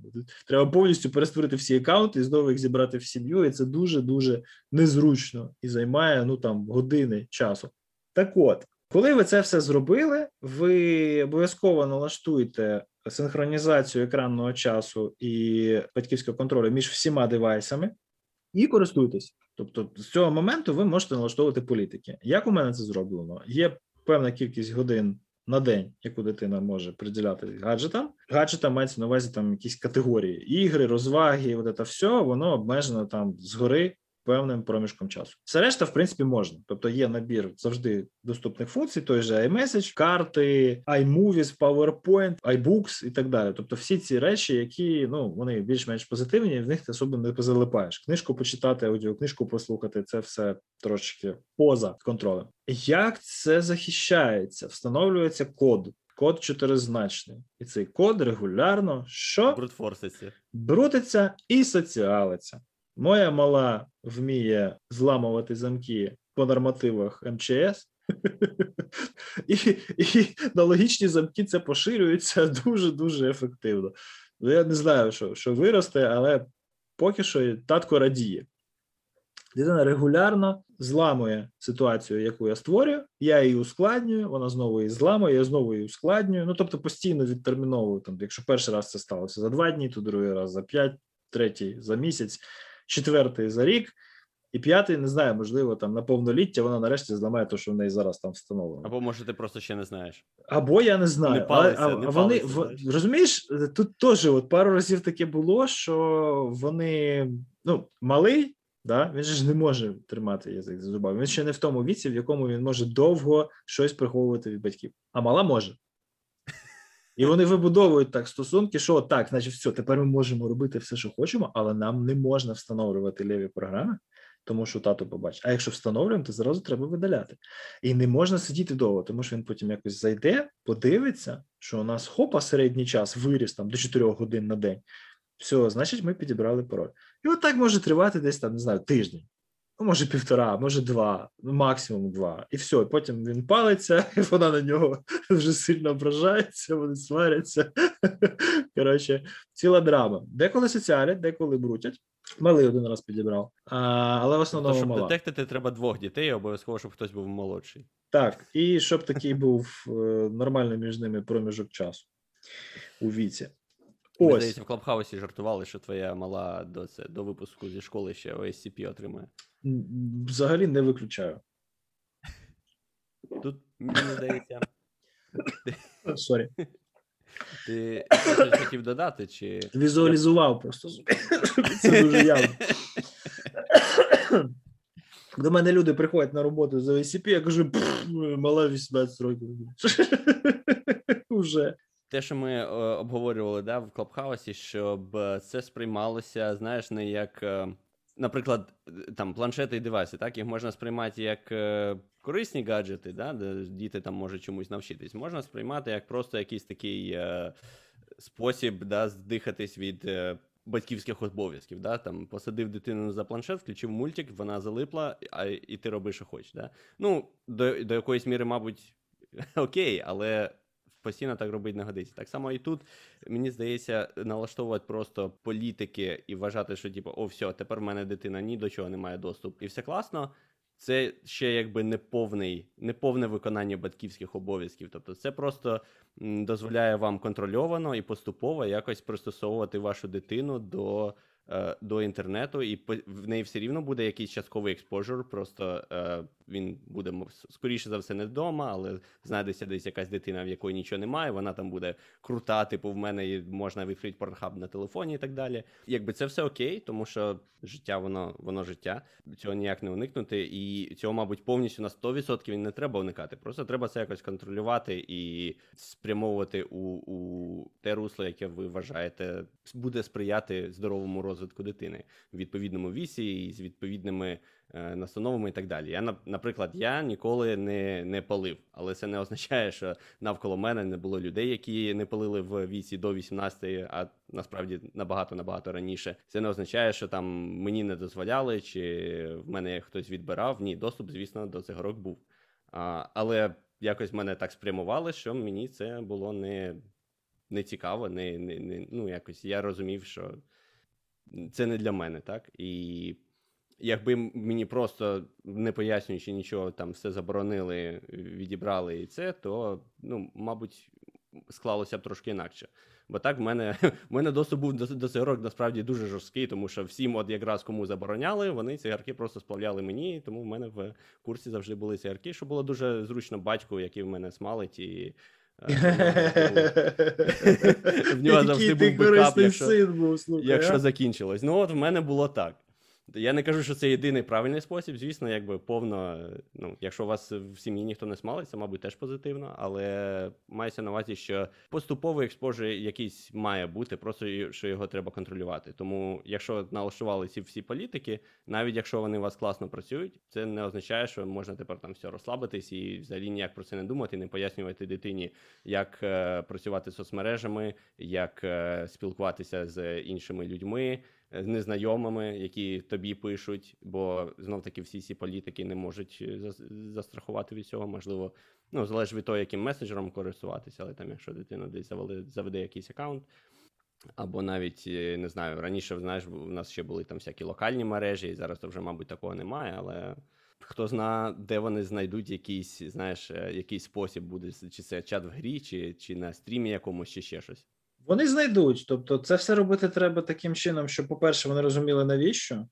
Треба повністю перестворити всі аккаунти і знову їх зібрати в сім'ю, і це дуже-дуже незручно і займає ну там години часу. Так от, коли ви це все зробили, ви обов'язково налаштуєте синхронізацію екранного часу і батьківського контролю між всіма девайсами і користуйтесь. Тобто, з цього моменту ви можете налаштовувати політики. Як у мене це зроблено? Є певна кількість годин на день, яку дитина може приділяти гаджетам. Гаджетам мається на увазі там якісь категорії ігри, розваги, от це все, воно обмежено там згори певним проміжком часу. Все решта, в принципі, можна. Тобто є набір завжди доступних функцій, той же iMessage, карти, iMovies, PowerPoint, iBooks і так далі. Тобто, всі ці речі, які ну вони більш-менш позитивні, в них ти особо не позалипаєш. Книжку почитати, аудіокнижку послухати це все трошечки поза контролем. Як це захищається? Встановлюється код. Код чотиризначний, і цей код регулярно що Брутфорситься. брутиться і соціалиться. Моя мала вміє зламувати замки по нормативах МЧС, і, і на замки це поширюється дуже дуже ефективно. Ну, я не знаю, що, що виросте, але поки що татко радіє. Дитина регулярно зламує ситуацію, яку я створюю. Я її ускладнюю, вона знову її зламує, я знову її ускладнюю. Ну тобто постійно відтерміновую. Там, якщо перший раз це сталося за два дні, то другий раз за п'ять, третій за місяць, четвертий за рік, і п'ятий, не знаю, можливо, там на повноліття вона нарешті зламає те, що в неї зараз там встановлено. Або може ти просто ще не знаєш. Або я не знаю, Не палиться, але, а, не а вони палиться, в, розумієш, тут теж от пару разів таке було, що вони ну малий, да, він же ж не може тримати язик за зубами. Він ще не в тому віці, в якому він може довго щось приховувати від батьків, а мала може. І вони вибудовують так стосунки, що так, значить, все, тепер ми можемо робити все, що хочемо, але нам не можна встановлювати ліві програми, тому що тато побачить. А якщо встановлюємо, то зразу треба видаляти. І не можна сидіти довго, тому що він потім якось зайде, подивиться, що у нас хопа середній час виріс там до 4 годин на день. Все, значить, ми підібрали пароль. І от так може тривати десь там, не знаю, тиждень. Ну, може, півтора, може, два, ну, максимум два. І все. Потім він палиться, і вона на нього вже сильно ображається, вони сваряться. Коротше, ціла драма. Деколи соціалять, деколи брутять. Малий один раз підібрав. А, але в Тобто, основному щоб мала. детектити, треба двох дітей, обов'язково, щоб хтось був молодший. Так, і щоб такий був е, нормальний між ними проміжок часу у віці. Ось. здається, в Клабхаусі жартували, що твоя мала до, це, до випуску зі школи ще OSCP отримає. Взагалі не виключаю. Тут, мені здається, Сорі. ти щось хотів додати, чи. Візуалізував просто. Це дуже явно. До мене люди приходять на роботу з ОСП, я кажу, мала 18 років. Уже. Те, що ми е, обговорювали да, в Клабхаусі, щоб е, це сприймалося, знаєш, не як, е, наприклад, е, там планшети і девайси, так, їх можна сприймати як е, корисні гаджети, да, де діти там можуть чомусь навчитись. Можна сприймати як просто якийсь такий е, спосіб да, здихатись від. е, Батьківських обов'язків, да, там посадив дитину за планшет, включив мультик, вона залипла, а і ти робиш, що хочеш. Да? Ну, до, до якоїсь міри, мабуть, окей, але постійно так робити не годиться. Так само і тут, мені здається, налаштовувати просто політики і вважати, що типу, о, все, тепер в мене дитина ні до чого не має доступу. І все класно. Це ще якби не повний, не повне виконання батьківських обов'язків. Тобто, це просто дозволяє вам контрольовано і поступово якось пристосовувати вашу дитину до, е, до інтернету, і по- в неї все рівно буде якийсь частковий експожур. Просто е, він буде скоріше за все не вдома, але знайдеться десь якась дитина, в якої нічого немає. Вона там буде крута, типу, в мене можна відкрити порнхаб на телефоні і так далі. Якби це все окей, тому що життя, воно воно життя. Цього ніяк не уникнути, і цього, мабуть, повністю на 100% не треба уникати. Просто треба це якось контролювати і спрямовувати у, у те русло, яке ви вважаєте буде сприяти здоровому розвитку розвитку дитини в відповідному вісі і з відповідними е, настановами і так далі. Я, наприклад, я ніколи не, не палив, але це не означає, що навколо мене не було людей, які не палили в віці до 18, а насправді набагато набагато раніше. Це не означає, що там мені не дозволяли, чи в мене хтось відбирав. Ні, доступ, звісно, до цигарок був. А, але якось мене так спрямували, що мені це було не, не цікаво, не, не, не, ну якось я розумів, що це не для мене, так? І якби мені просто не пояснюючи нічого, там все заборонили, відібрали і це, то ну, мабуть, склалося б трошки інакше. Бо так в мене, в мене доступ був до, до цигарок насправді дуже жорсткий, тому що всім, от якраз кому забороняли, вони цигарки просто сплавляли мені, тому в мене в курсі завжди були цигарки, що було дуже зручно батьку, який в мене смалить, і в нього завжди був бекап, якщо закінчилось. Ну, от в мене було так. Я не кажу, що це єдиний правильний спосіб. Звісно, якби повно. Ну, якщо у вас в сім'ї ніхто не смалить, це, мабуть, теж позитивно, але мається на увазі, що поступовий експожир якийсь має бути, просто що його треба контролювати. Тому, якщо налаштували ці всі політики, навіть якщо вони у вас класно працюють, це не означає, що можна тепер там все розслабитись і взагалі ніяк про це не думати, не пояснювати дитині, як е, працювати з соцмережами, як е, спілкуватися з іншими людьми незнайомими, які тобі пишуть, бо знов таки всі ці політики не можуть е, застрахувати від цього. Можливо, ну залежить від того, яким месенджером користуватися, але там, якщо дитина десь завели, заведе якийсь аккаунт. Або навіть е, не знаю, раніше знаєш, у нас ще були там всякі локальні мережі, і зараз то вже, мабуть, такого немає. Але хто зна, де вони знайдуть якийсь, знаєш, е, якийсь спосіб буде, чи це чат в грі, чи, чи на стрімі якомусь, чи ще щось. Вони знайдуть. Тобто, це все робити треба таким чином, щоб, по-перше, вони розуміли навіщо,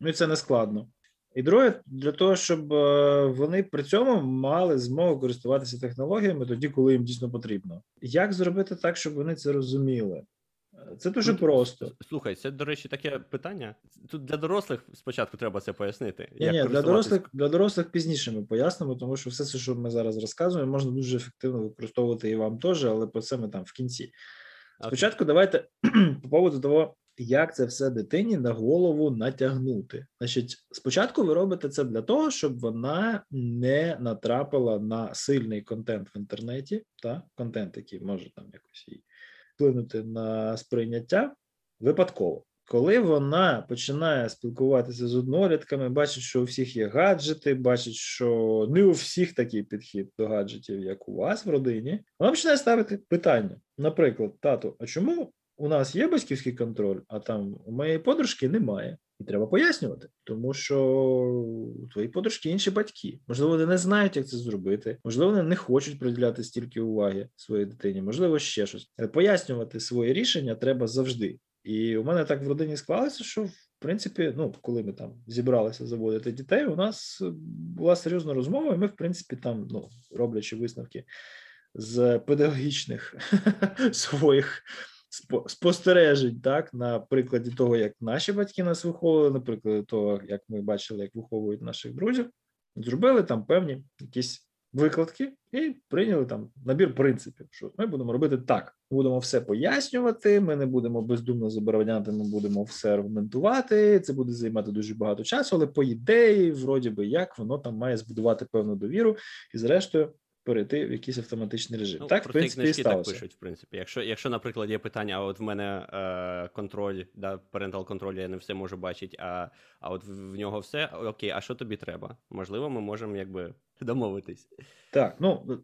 ну і це не складно. І друге, для того, щоб е, вони при цьому мали змогу користуватися технологіями тоді, коли їм дійсно потрібно. Як зробити так, щоб вони це розуміли? Е, Це дуже Ну, просто. Слухай, це, до речі, таке питання. Тут для дорослих спочатку треба це пояснити. Ні, ні, для дорослих для дорослих пізніше ми пояснимо, тому що все що ми зараз розказуємо, можна дуже ефективно використовувати і вам теж, але про це ми там в кінці. Спочатку давайте по поводу того, як це все дитині на голову натягнути. Значить, спочатку ви робите це для того, щоб вона не натрапила на сильний контент в інтернеті, та контент, який може там якось їй вплинути на сприйняття випадково. Коли вона починає спілкуватися з однолітками, бачить, що у всіх є гаджети, бачить, що не у всіх такий підхід до гаджетів, як у вас в родині, вона починає ставити питання. Наприклад, тату, а чому у нас є батьківський контроль, а там у моєї подружки немає? І треба пояснювати, тому що у твої подружки інші батьки. Можливо, вони не знають, як це зробити. Можливо, вони не хочуть приділяти стільки уваги своїй дитині. Можливо, ще щось. Але пояснювати свої рішення треба завжди. І у мене так в родині склалося, що в принципі, ну коли ми там зібралися заводити дітей, у нас е, була серйозна розмова, і ми, в принципі, там, ну роблячи висновки з педагогічних своїх спо- спостережень, так на прикладі того, як наші батьки нас виховували, на прикладі того, як ми бачили, як виховують наших друзів, зробили там певні якісь викладки і прийняли там набір принципів, що ми будемо робити так. Будемо все пояснювати, ми не будемо бездумно забороняти, ми будемо все аргументувати. Це буде займати дуже багато часу, але по ідеї, вроді би, як воно там має збудувати певну довіру і, зрештою, перейти в якийсь автоматичний режим. Ну, так, про ці принципі, і книжки так пишуть, в принципі. Якщо, якщо, наприклад, є питання, а от в мене е, контроль, да, parental контроль, я не все можу бачити, а, а от в, в нього все, окей, а що тобі треба? Можливо, ми можемо якби домовитись. Так, ну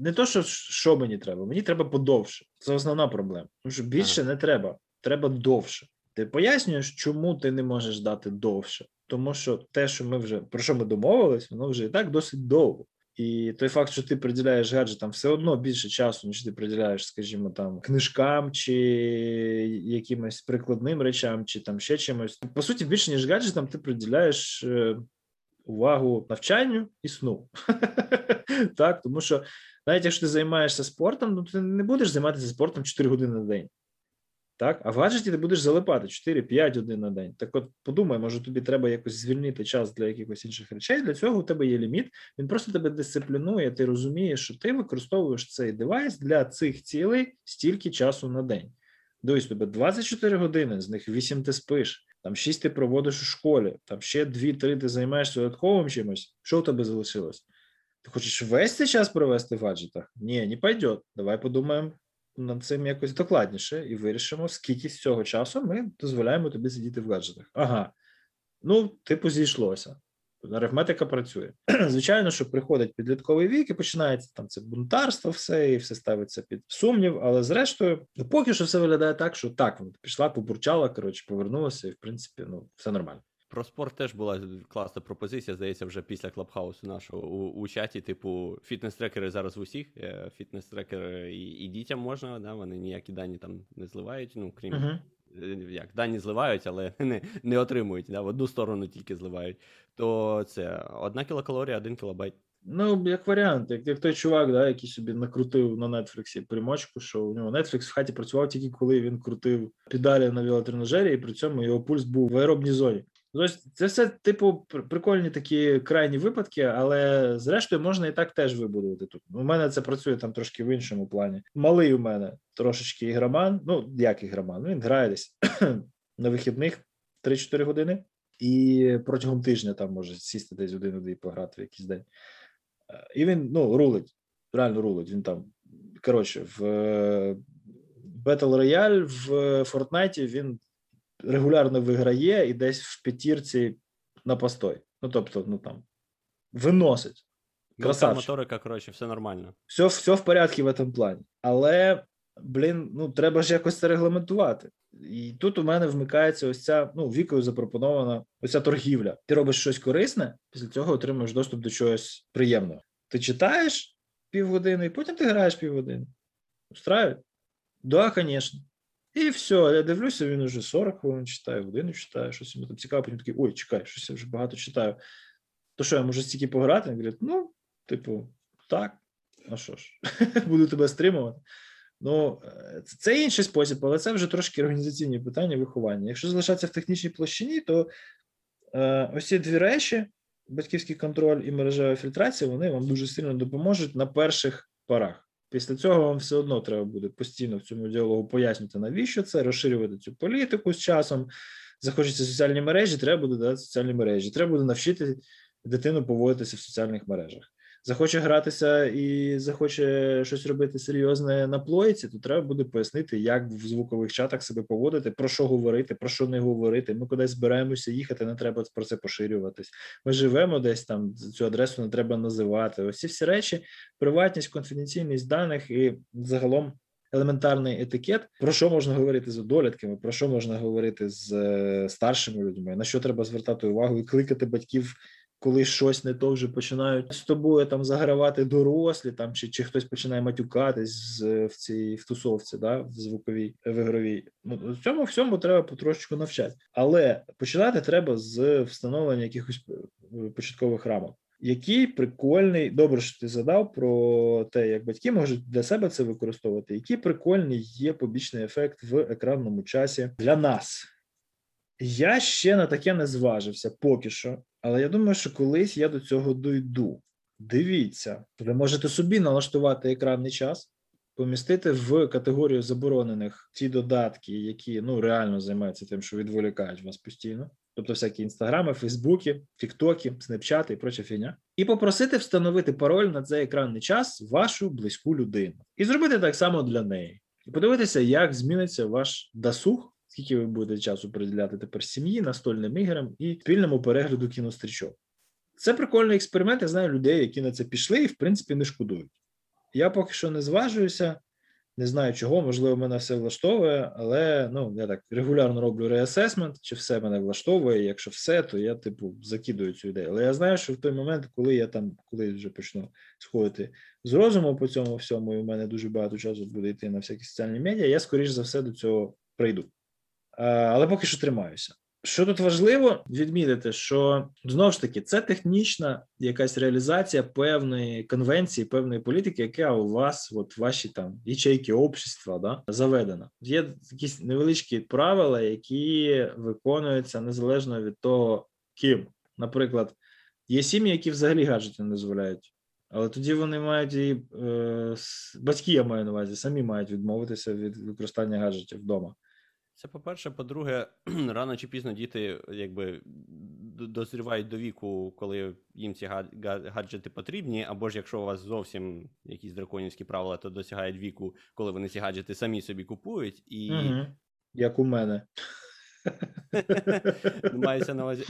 не то, що що мені треба, мені треба подовше. Це основна проблема. Тому що більше не треба, треба довше. Ти пояснюєш, чому ти не можеш дати довше, тому що те, що ми вже про що ми домовились, воно вже і так досить довго. І той факт, що ти приділяєш гаджетам все одно більше часу, ніж ти приділяєш, скажімо, там книжкам чи якимось прикладним речам, чи там ще чимось. По суті, більше ніж гаджетам, ти приділяєш е, увагу навчанню і сну. так, тому що навіть якщо ти займаєшся спортом, ну ти не будеш займатися спортом 4 години на день. Так, а в гаджеті ти будеш залипати 4-5 годин на день. Так от подумай, може тобі треба якось звільнити час для якихось інших речей. Для цього у тебе є ліміт. Він просто тебе дисциплінує. Ти розумієш, що ти використовуєш цей девайс для цих цілей стільки часу на день. Дивись, тебе 24 години, з них 8 ти спиш, там 6 ти проводиш у школі, там ще 2-3 ти займаєшся додатковим чимось. Що у тебе залишилось? Ти хочеш весь цей час провести в гаджетах? Ні, не пойдет. Давай подумаємо над цим якось докладніше і вирішимо, скільки з цього часу ми дозволяємо тобі сидіти в гаджетах. Ага. Ну, типу, зійшлося. Арифметика працює. Звичайно, що приходить підлітковий вік і починається там це бунтарство, все, і все ставиться під сумнів. Але зрештою, ну, поки що все виглядає так, що так, вона пішла, побурчала, коротше, повернулася, і в принципі, ну, все нормально. Про спорт теж була класна пропозиція, здається, вже після клабхаусу нашого у, у чаті. Типу, фітнес-трекери зараз в усіх. е, Фітнес-трекери і, і дітям можна, да, вони ніякі дані там не зливають, ну крім е, як дані зливають, але не, не отримують. Да, в одну сторону тільки зливають. То це одна кілокалорія, один кілобайт. Ну, як варіант, як, як той чувак, да, який собі накрутив на Нетфліксі примочку, що у нього Netflix в хаті працював тільки коли він крутив педалі на велотренажері, і при цьому його пульс був в аеробній зоні. Тобто це все, типу, прикольні такі крайні випадки, але зрештою можна і так теж вибудувати тут. У мене це працює там трошки в іншому плані. Малий у мене трошечки ігроман. Ну, як ігроман? Ну, він грає десь на вихідних 3-4 години, і протягом тижня там може сісти десь один-дві пограти в якийсь день. Е, І він ну, рулить, реально рулить. Він там, коротше, в е, Battle Royale в Fortnite він регулярно виграє і десь в п'ятірці на постой. Ну, тобто, ну там виносить. Красавчик. Моторика, коротше, все нормально. Все, все в порядку в этом плані. Але, блін, ну треба ж якось це регламентувати. І тут у мене вмикається ось ця ну, вікою запропонована ось ця торгівля. Ти робиш щось корисне, після цього отримуєш доступ до чогось приємного. Ти читаєш півгодини, і потім ти граєш півгодини. Устраює? Да, звісно. І все, я дивлюся, він уже 40 хвилин читає, годину читає, щось йому там цікаво, потім такий, ой, чекай, щось я вже багато читаю. То що, я можу стільки пограти? Він говорить, ну, типу, так, а що ж, буду тебе стримувати. Ну, е, це- інший спосіб, але це вже трошки організаційні питання виховання. Якщо залишатися в технічній площині, то е, ось ці дві речі: батьківський контроль і мережева фільтрація, вони вам дуже сильно допоможуть на перших порах. Після цього вам все одно треба буде постійно в цьому діалогу пояснювати, навіщо це, розширювати цю політику з часом. Захочеться соціальні мережі, треба буде дати соціальні мережі. Треба буде навчити дитину поводитися в соціальних мережах. Захоче гратися і захоче щось робити серйозне на плойці, то треба буде пояснити, як в звукових чатах себе поводити, про що говорити, про що не говорити. Ми кудись збираємося їхати, не треба про це поширюватись. Ми живемо десь там, цю адресу не треба називати. Ось ці всі речі, приватність, конфіденційність даних і загалом. Елементарний етикет, про що можна говорити з одолітками, про що можна говорити з е, старшими людьми, на що треба звертати увагу і кликати батьків, коли щось не то вже починають з тобою там загравати дорослі, там чи, чи хтось починає матюкатись в цій в тусовці, да, в звуковій в ігровій. Ну в цьому всьому треба потрошечку навчати, але починати треба з встановлення якихось е, початкових рамок. Який прикольний, добре, що ти задав про те, як батьки можуть для себе це використовувати. Який прикольний є побічний ефект в екранному часі для нас? Я ще на таке не зважився поки що, але я думаю, що колись я до цього дойду. Дивіться, ви можете собі налаштувати екранний час, помістити в категорію заборонених ті додатки, які ну реально займаються тим, що відволікають вас постійно. Тобто всякі інстаграми, фейсбуки, тіктоки, снепчати і проча фігня, і попросити встановити пароль на цей екранний час вашу близьку людину, і зробити так само для неї, і подивитися, як зміниться ваш досуг, скільки ви будете часу приділяти тепер сім'ї, настольним іграм і спільному перегляду кінострічок. Це прикольний експеримент. Я знаю людей, які на це пішли і в принципі не шкодують. Я поки що не зважуюся, не знаю чого, можливо, мене все влаштовує, але ну я так регулярно роблю реасесмент, чи все мене влаштовує. Якщо все, то я типу закидую цю ідею. Але я знаю, що в той момент, коли я там, коли вже почну сходити з розуму по цьому всьому, і в мене дуже багато часу буде йти на всякі соціальні медіа, я скоріш за все до цього прийду. А, але поки що тримаюся. Що тут важливо відмітити, що знову ж таки це технічна якась реалізація певної конвенції, певної політики, яка у вас, от ваші там ячейки общества, да, заведена. Є якісь невеличкі правила, які виконуються незалежно від того, ким. Наприклад, є сім'ї, які взагалі гаджети не дозволяють Але тоді вони мають і е, батьки, я маю на увазі, самі мають відмовитися від використання гаджетів вдома. Це по-перше, по-друге, рано чи пізно діти якби дозрівають до віку, коли їм ці га- га- гаджети потрібні, або ж якщо у вас зовсім якісь драконівські правила, то досягають віку, коли вони ці гаджети самі собі купують, і Угу. Як у мене. Ну, мається на увазі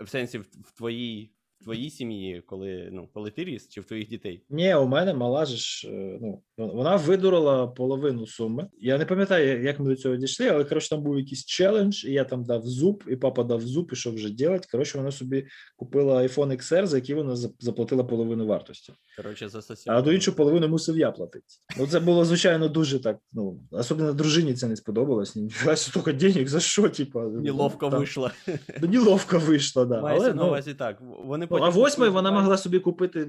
в- сенсі в твоїй в твоїй сім'ї, коли ну коли ти ріс, чи в твоїх дітей? Ні, у мене мала ж, е, ну, вона видурила половину суми. Я не пам'ятаю, як ми до цього дійшли, але коротше, там був якийсь челендж, і я там дав зуб, і папа дав зуб, і що вже робити. Коротше, вона собі купила iPhone XR, за який вона заплатила половину вартості. Коротше, за А до іншу половину мусив я платити. Ну, це було, звичайно, дуже так. Ну, особливо дружині це не сподобалось. Ні, стільки денег, за що, типа? Неловко там, вийшло. Ну, неловко вийшло, да. Мається Але, на ну, увазі так. Вони Ну, а восьмий вона могла собі купити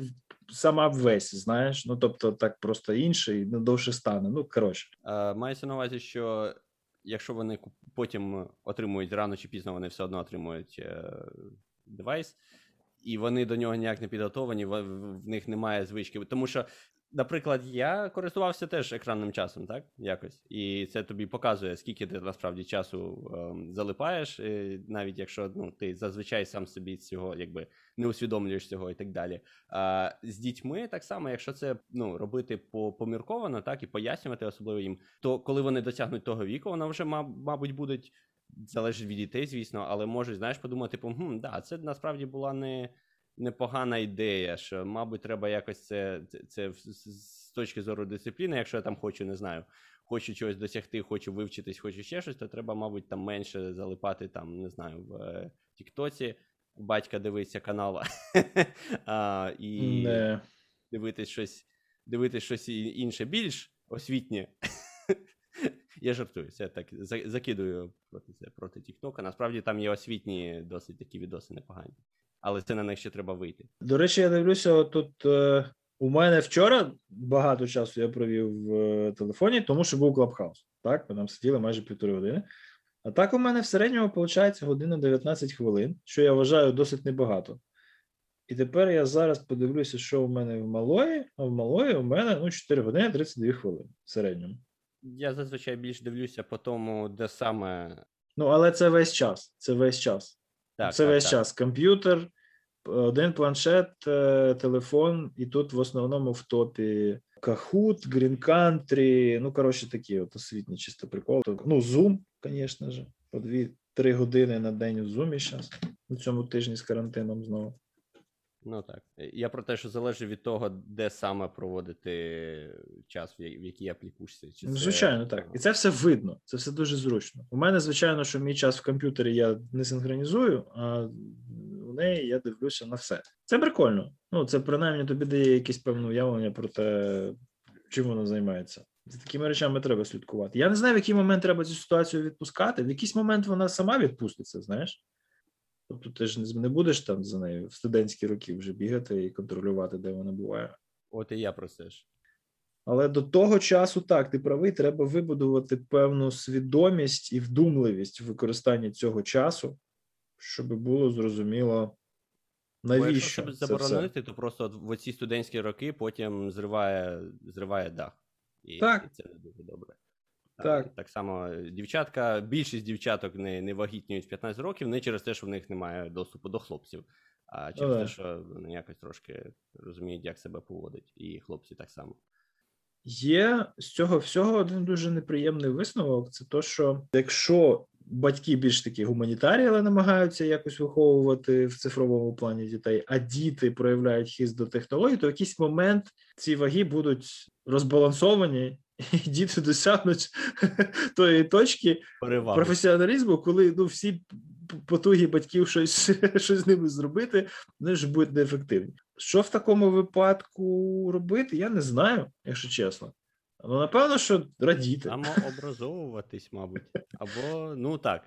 сама весь, знаєш. Ну тобто, так просто інший, ну довше стане. Ну коротше, Е, Мається на увазі, що якщо вони потім отримують рано чи пізно, вони все одно отримують е, девайс, і вони до нього ніяк не підготовані, в, в- них немає звички. Тому що, наприклад, я користувався теж екранним часом, так? Якось. І це тобі показує, скільки ти насправді часу ем, залипаєш, е, навіть якщо ну, ти зазвичай сам собі цього якби не усвідомлюєш цього і так далі. А, з дітьми так само, якщо це ну, робити помірковано, так і пояснювати особливо їм, то коли вони досягнуть того віку, вони вже, мабуть, будуть залежить від дітей, звісно, але можуть, знаєш, подумати, типу, хм, да, це насправді була не. Непогана ідея, що, мабуть, треба якось це, це, це з- точки зору дисципліни, якщо я там хочу, не знаю, хочу чогось досягти, хочу вивчитись, хочу ще щось, то треба, мабуть, там менше залипати, там, не знаю, в е, Тіктоці. Батька дивиться канал а, і не. дивитись щось, дивитись щось інше більш освітнє. Я жартую, це так закидую проти це проти Тіктока. Насправді там є освітні досить такі відоси непогані. Але це на них ще треба вийти. До речі, я дивлюся, тут е, у мене вчора багато часу я провів в е, телефоні, тому що був Клабхаус. Так, ми там сиділи майже півтори години. А так у мене в середньому виходить година 19 хвилин, що я вважаю досить небагато. І тепер я зараз подивлюся, що у мене в малої, а в малої у мене ну, 4 години 32 хвилини в середньому. Я зазвичай більш дивлюся по тому, де саме. Ну, але це весь час. Це весь час. Так, це так, весь так. час. Комп'ютер, один планшет, е, телефон, і тут в основному в топі Kahoot, Green Country, ну, коротше, такі от освітні чисто приколи. Ну, Zoom, звісно ж, по 2-3 години на день у Zoom зараз, на цьому тижні з карантином знову. Ну так. Я про те, що залежить від того, де саме проводити час, в якій аплікушці. Чи Ну, це, звичайно, так. І це все видно, це все дуже зручно. У мене, звичайно, що мій час в комп'ютері я не синхронізую, а у неї я дивлюся на все. Це прикольно. Ну, це принаймні тобі дає якесь певне уявлення про те, чим вона займається. За такими речами треба слідкувати. Я не знаю, в який момент треба цю ситуацію відпускати. В якийсь момент вона сама відпуститься, знаєш. Тобто ти ж не- будеш там за нею в студентські роки вже бігати і контролювати, де вона буває. От і я про це ж. Але до того часу так, ти правий, треба вибудувати певну свідомість і вдумливість в використанні цього часу, щоб було зрозуміло, Бо якщо навіщо щоб це все. заборонити, то просто от в оці студентські роки потім зриває, зриває дах. І, Так. і це не дуже добре. Так. Так само е, дівчатка, більшість дівчаток не, не вагітніють в 15 років, не через те, що в них немає доступу до хлопців, а через да. те, що вони якось трошки розуміють, як себе поводить. І хлопці так само. Є з цього всього один дуже неприємний висновок: це то, що якщо батьки більш такі гуманітарії, але намагаються якось виховувати в цифровому плані дітей, а діти проявляють хист до технологій, то в якийсь момент ці ваги будуть розбалансовані, і діти досягнуть тої точки Перевага. професіоналізму, коли ну всі потуги батьків щось, щось з ними зробити, вони ж будуть неефективні. Що в такому випадку робити, я не знаю, якщо чесно. Ну, напевно, що радіти. Самообразовуватись, мабуть. Або, ну так.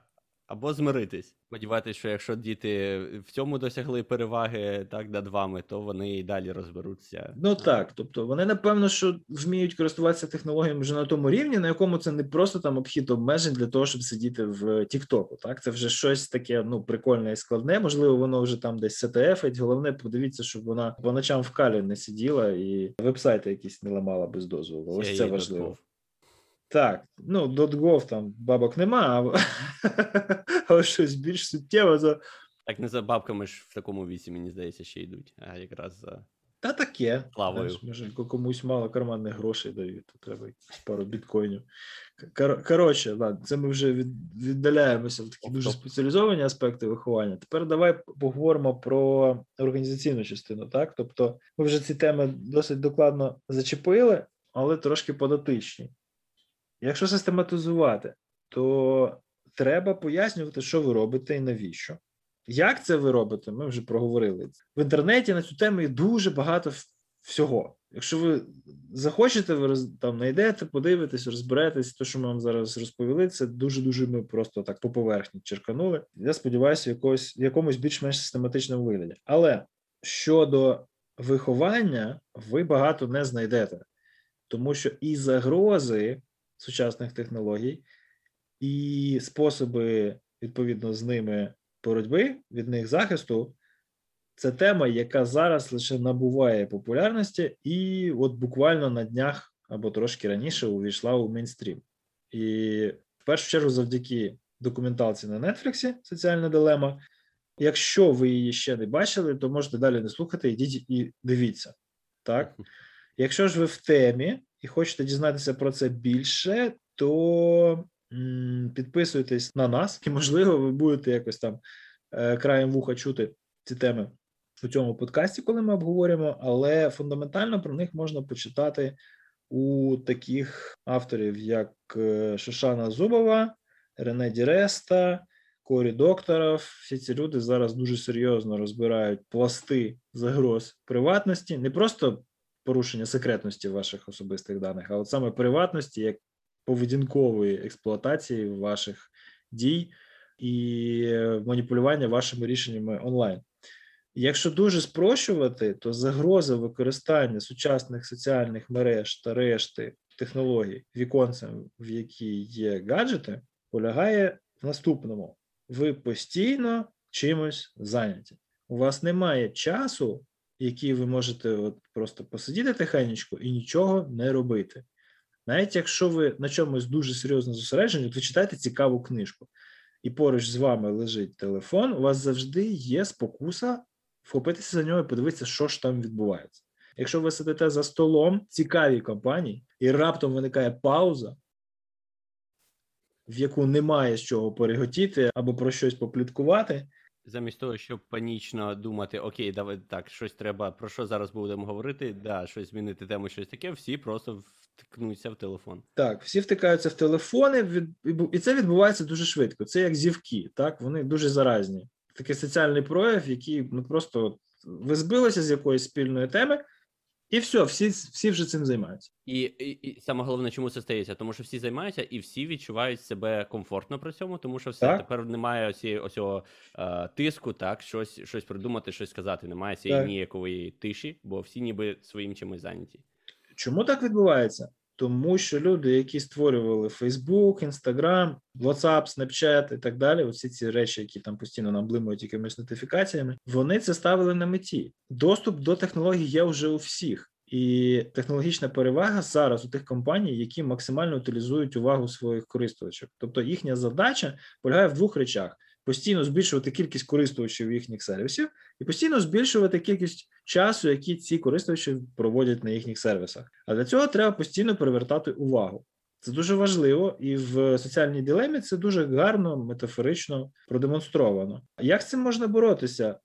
Або змиритись. Сподіватися, що якщо діти в цьому досягли переваги так над вами, то вони і далі розберуться. Ну так, тобто вони напевно, що вміють користуватися технологіями вже на тому рівні, на якому це не просто там обхід обмежень для того, щоб сидіти в Тіктоку. Так, це вже щось таке ну прикольне і складне. Можливо, воно вже там десь СТФ. Головне, подивіться, щоб вона по ночам в калі не сиділа і вебсайти якісь не ламала без дозволу. Ось CIA це важливо. Так, ну .gov там бабок нема, а, а щось більш суттєво, то Так не за бабками ж в такому віці, мені здається, ще йдуть, а якраз за. Та таке. Славою. Може, комусь мало карманних грошей дають, то треба пару біткоїнів. Кор- Коротше, ладно, це ми вже від, віддаляємося в такі дуже спеціалізовані аспекти виховання. Тепер давай поговоримо про організаційну частину. Так, тобто, ми вже ці теми досить докладно зачепили, але трошки податичні. Якщо систематизувати, то треба пояснювати, що ви робите і навіщо. Як це ви робите? Ми вже проговорили. В інтернеті на цю тему є дуже багато всього. Якщо ви захочете, ви там знайдете, подивитесь, розберетесь. Те, що ми вам зараз розповіли, це дуже дуже ми просто так по поверхні черканули. Я сподіваюся, якогось якомусь більш-менш систематичному вигляді. Але щодо виховання, ви багато не знайдете, тому що і загрози сучасних технологій, і способи відповідно з ними боротьби від них захисту. Це тема, яка зараз лише набуває популярності, і от буквально на днях або трошки раніше увійшла у мейнстрім. І в першу чергу, завдяки документалці на Нетфліксі Соціальна дилема. Якщо ви її ще не бачили, то можете далі не слухати, ідіть і дивіться. Так? Якщо ж ви в темі і хочете дізнатися про це більше, то підписуйтесь на нас, і можливо, ви будете якось там е, краєм вуха чути ці теми у цьому подкасті, коли ми обговорюємо, але фундаментально про них можна почитати у таких авторів, як е, Шишана Зубова, Рене Діреста, Корі Докторов. Всі ці люди зараз дуже серйозно розбирають пласти загроз приватності, не просто порушення секретності ваших особистих даних, а от саме приватності як поведінкової експлуатації ваших дій і е, маніпулювання вашими рішеннями онлайн. Якщо дуже спрощувати, то загроза використання сучасних соціальних мереж та решти технологій віконцем, в які є гаджети, полягає в наступному: ви постійно чимось зайняті. У вас немає часу, який ви можете от просто посидіти тихенечко і нічого не робити. Навіть якщо ви на чомусь дуже серйозно зосереджені, то читаєте цікаву книжку, і поруч з вами лежить телефон, у вас завжди є спокуса вхопитися за нього і подивитися, що ж там відбувається. Якщо ви сидите за столом цікавій компанії, і раптом виникає пауза, в яку немає з чого переготіти або про щось попліткувати, Замість того, щоб панічно думати, окей, давай так, щось треба, про що зараз будемо говорити, да, щось змінити тему, щось таке, всі просто вткнуться в телефон. Так, всі втикаються в телефони, і це відбувається дуже швидко. Це як зівки, так вони дуже заразні. Такий соціальний прояв, який ну просто ви збилися з якоїсь спільної теми, і все, всі, всі вже цим займаються. І, і, і саме головне, чому це стається? Тому що всі займаються і всі відчувають себе комфортно при цьому, тому що все Так. тепер немає оці, оцього е, тиску, так, щось, щось придумати, щось сказати. Немає цієї Так. ніякової тиші, бо всі ніби своїм чимось зайняті. Чому так відбувається? Тому що люди, які створювали Facebook, Instagram, WhatsApp, Snapchat і так далі, всі ці речі, які там постійно нам блимають якимись нотифікаціями, вони це ставили на меті. Доступ до технологій є вже у всіх. І технологічна перевага зараз у тих компаній, які максимально утилізують увагу своїх користувачів. Тобто їхня задача полягає в двох речах: постійно збільшувати кількість користувачів їхніх сервісів і постійно збільшувати кількість часу, який ці користувачі проводять на їхніх сервісах. А для цього треба постійно привертати увагу. Це дуже важливо, і в соціальній дилемі це дуже гарно, метафорично продемонстровано. Як з цим можна боротися?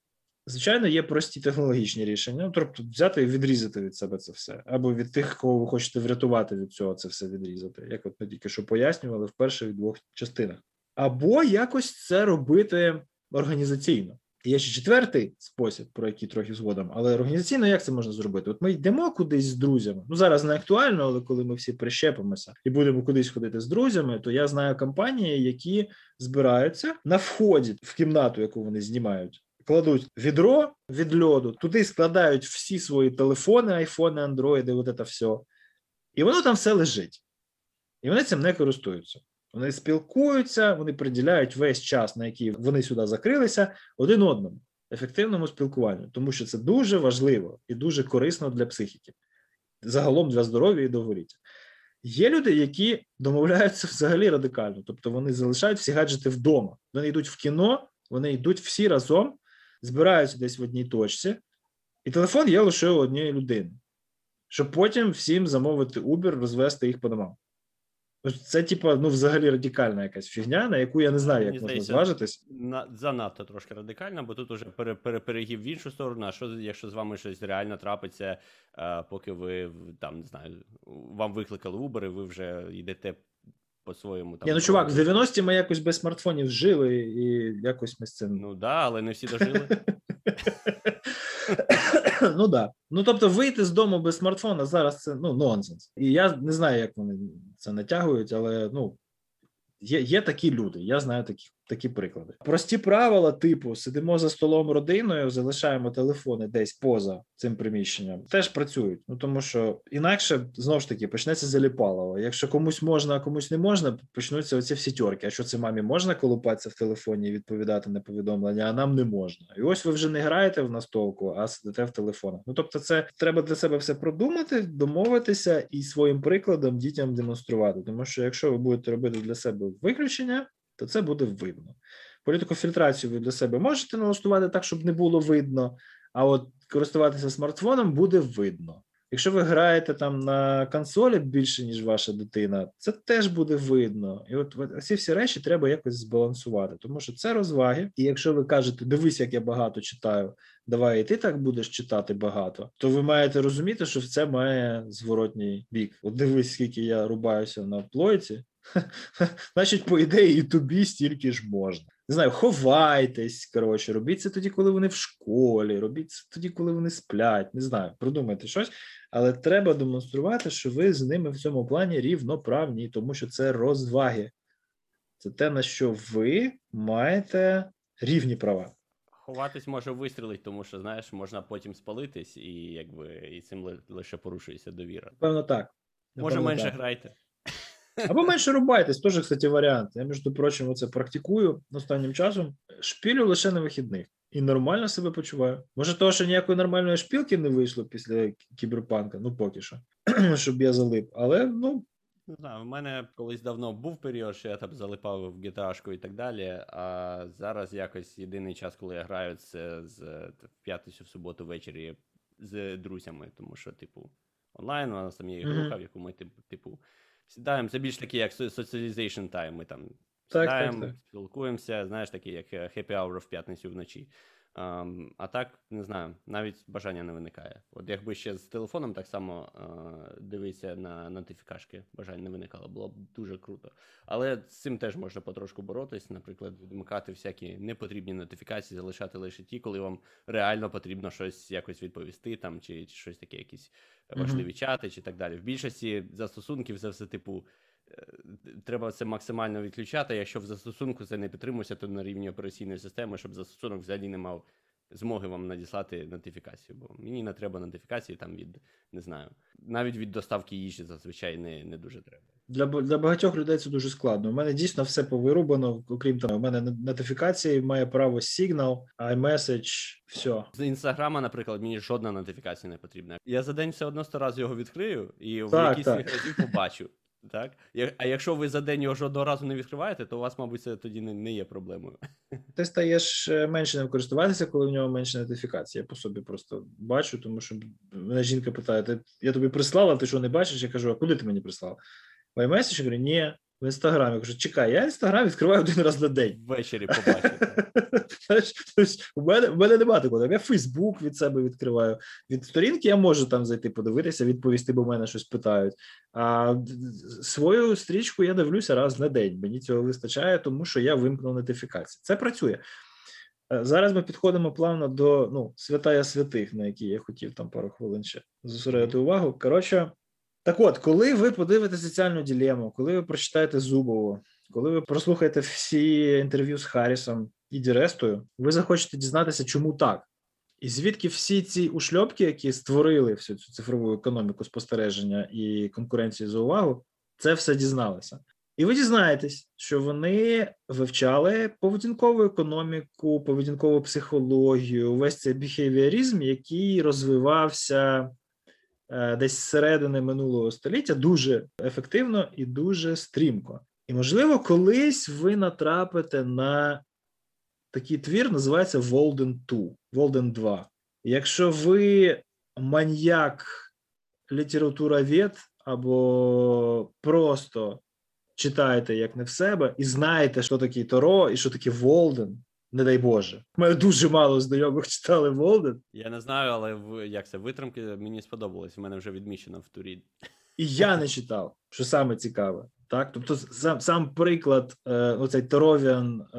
Звичайно, є прості технологічні рішення, ну, тобто взяти і відрізати від себе це все, або від тих, кого ви хочете врятувати від цього, це все відрізати, як от ми тільки що пояснювали в перших двох частинах, або якось це робити організаційно. Є ще четвертий спосіб, про який трохи згодом, але організаційно як це можна зробити? От ми йдемо кудись з друзями. Ну зараз не актуально, але коли ми всі прищепимося і будемо кудись ходити з друзями, то я знаю компанії, які збираються на вході в кімнату, яку вони знімають. Кладуть відро від льоду, туди складають всі свої телефони, айфони, андроїди, от це все. І воно там все лежить. І вони цим не користуються. Вони спілкуються, вони приділяють весь час, на який вони сюди закрилися, один одному, ефективному спілкуванню, тому що це дуже важливо і дуже корисно для психіки, загалом для здоров'я і довголіття. Є люди, які домовляються взагалі радикально, тобто вони залишають всі гаджети вдома. Вони йдуть в кіно, вони йдуть всі разом, збираються десь в одній точці, і телефон є лише у однієї людини, щоб потім всім замовити Uber, розвести їх по домам. Це, типа, ну, взагалі радикальна якась фігня, на яку я не знаю, як Мені можна здається, зважитись. На, занадто трошки радикально, бо тут уже пере, пере, перегиб в іншу сторону. А що якщо з вами щось реально трапиться, е, поки ви там не знаю, вам викликали Uber, і ви вже йдете по-своєму там. Ні, ну чувак, в проводите- 90-ті ми якось без смартфонів жили, і якось ми з цим. Ну да, але не всі дожили. ну да. Ну тобто, вийти з дому без смартфона зараз це ну нонсенс. І я не знаю, як вони це натягують, але ну є, є такі люди. Я знаю такі, такі приклади. Прості правила, типу, сидимо за столом родиною, залишаємо телефони десь поза цим приміщенням, теж працюють. Ну тому що інакше знову ж таки почнеться заліпалово. Якщо комусь можна, а комусь не можна, почнуться оці всі тьорки. А що це мамі можна колупатися в телефоні і відповідати на повідомлення, а нам не можна. І ось ви вже не граєте в настолку, а сидите в телефонах. Ну тобто, це треба для себе все продумати, домовитися і своїм прикладом дітям демонструвати. Тому що якщо ви будете робити для себе виключення, то це буде видно. Політику фільтрацію ви для себе можете налаштувати так, щоб не було видно. А от користуватися смартфоном буде видно. Якщо ви граєте там на консолі більше, ніж ваша дитина, це теж буде видно. І от ці всі речі треба якось збалансувати, тому що це розваги. І якщо ви кажете, дивись, як я багато читаю, давай і ти так будеш читати багато, то ви маєте розуміти, що це має зворотній бік. От дивись, скільки я рубаюся на плойці, значить, по ідеї, і тобі стільки ж можна. Не знаю, ховайтесь. Коротше, робіть це тоді, коли вони в школі, робіть це тоді, коли вони сплять. Не знаю, придумайте щось, але треба демонструвати, що ви з ними в цьому плані рівноправні, тому що це розваги. Це те, на що ви маєте рівні права. Ховатись може вистрілить, тому що знаєш, можна потім спалитись, і якби і цим лише порушується довіра. Певно, так. Може, менше так. грайте. Або менше рубайтесь, теж, кстати, варіант. Я, між прочим, це практикую останнім часом. Шпілю лише на вихідних. І нормально себе почуваю. Може, того, що ніякої нормальної шпілки не вийшло після кіберпанка, ну поки що, щоб я залип. Але ну, Не знаю, в мене колись давно був період, що я там залипав в GTA і так далі. А зараз якось єдиний час, коли я граю, це з в п'ятницю, в суботу ввечері з друзями, тому що, типу, онлайн у нас там є ігруха, в яку ми типу сідаємо. Це більш такі, як socialization time. Ми там Так, сідаємо, так, так. спілкуємося, знаєш, такі, як е, happy hour в п'ятницю вночі. А так, не знаю, навіть бажання не виникає. От якби ще з телефоном так само е, дивитися на нотифікашки, бажань не виникало, було б дуже круто. Але з цим теж можна потрошку боротись, наприклад, відмикати всякі непотрібні нотифікації, залишати лише ті, коли вам реально потрібно щось якось відповісти, там, чи, чи щось таке, якісь важливі чати, чи так далі. В більшості застосунків це все типу. Треба це максимально відключати. Якщо в застосунку це не підтримується, то на рівні операційної системи, щоб застосунок взагалі не мав змоги вам надіслати нотифікацію. Бо мені не треба нотифікації там від не знаю, навіть від доставки їжі зазвичай не, не дуже треба. для, для багатьох людей це дуже складно. У мене дійсно все повирубано, окрім того, у мене нотифікації, має право Signal, iMessage, все. З інстаграма, наприклад, мені жодна нотифікація не потрібна. Я за день все одно сто разів його відкрию і в Так, якійсь так. разів побачу. Так? А якщо ви за день його жодного разу не відкриваєте, то у вас, мабуть, це тоді не, не є проблемою. Ти стаєш е, менше ним користуватися, коли в нього менше нотифікацій. Я по собі просто бачу, тому що мене жінка питає: я тобі прислала, ти що не бачиш? Я кажу, а куди ти мені прислав? В iMessage? Я говорю, ні, в інстаграмі. Я кажу, чекай, я інстаграм відкриваю один раз на день. Ввечері побачите. Тобто у мене, у мене немає такого. Я Фейсбук від себе відкриваю. Від сторінки я можу там зайти, подивитися, відповісти, бо мене щось питають. А свою стрічку я дивлюся раз на день. Мені цього вистачає, тому що я вимкнув нотифікації. Це працює. Е, Зараз ми підходимо плавно до ну, святая святих, на які я хотів там пару хвилин ще зосередити увагу. Коротше, так от, коли ви подивитесь соціальну ділему, коли ви прочитаєте Зубову, коли ви прослухаєте всі інтерв'ю з Харрісом і Дірестою, ви захочете дізнатися, чому так. І звідки всі ці ушльопки, які створили всю цю цифрову економіку спостереження і конкуренції за увагу, це все дізналися. І ви дізнаєтесь, що вони вивчали поведінкову економіку, поведінкову психологію, весь цей біхевіоризм, який розвивався десь з середини минулого століття дуже ефективно і дуже стрімко. І, можливо, колись ви натрапите на такий твір, називається Волден 2, Волден 2. Якщо ви маньяк літературовед або просто читаєте як не в себе, і знаєте, що таке Торо і що таке Волден, не дай Боже. У мене дуже мало знайомих читали Волден, Я не знаю, але в як це витримки мені сподобалось. У мене вже відмічено в турі. і я не читав, що саме цікаве. Так, тобто, сам сам приклад, е, оцей Thoreauvian е,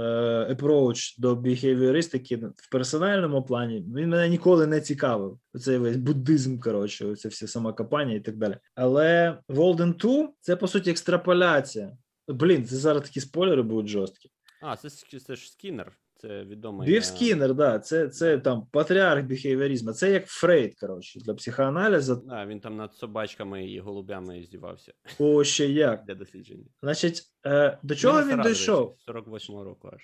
approach до біхевіористики в персональному плані він мене ніколи не цікавив. Оцей весь буддизм, коротше, оце все самокопання і так далі. Але Волден 2 – це по суті екстраполяція. Блін, це зараз такі спойлери будуть жорсткі. А, це, це ж Скіннер. Це відомий. Біф е, Скіннер, да, це, це там патріарх біхевіоризму. Це як Фрейд, коротше, для психоаналізу. Да, він там над собачками і голубями здівався О, ще як. для дослідження. Значить, е, до чого він до дійшов? речі, 48-го року аж.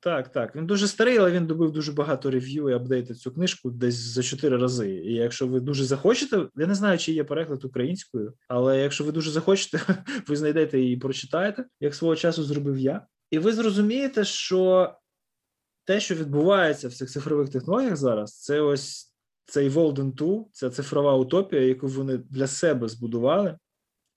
Так, так. Він дуже старий, але він добив дуже багато рев'ю і апдейти цю книжку десь за чотири рази. І якщо ви дуже захочете, я не знаю, чи є переклад українською, але якщо ви дуже захочете, ви знайдете і прочитаєте, як свого часу зробив я. І ви зрозумієте, що те, що відбувається в цих цифрових технологіях зараз, це ось цей Волден 2, ця цифрова утопія, яку вони для себе збудували,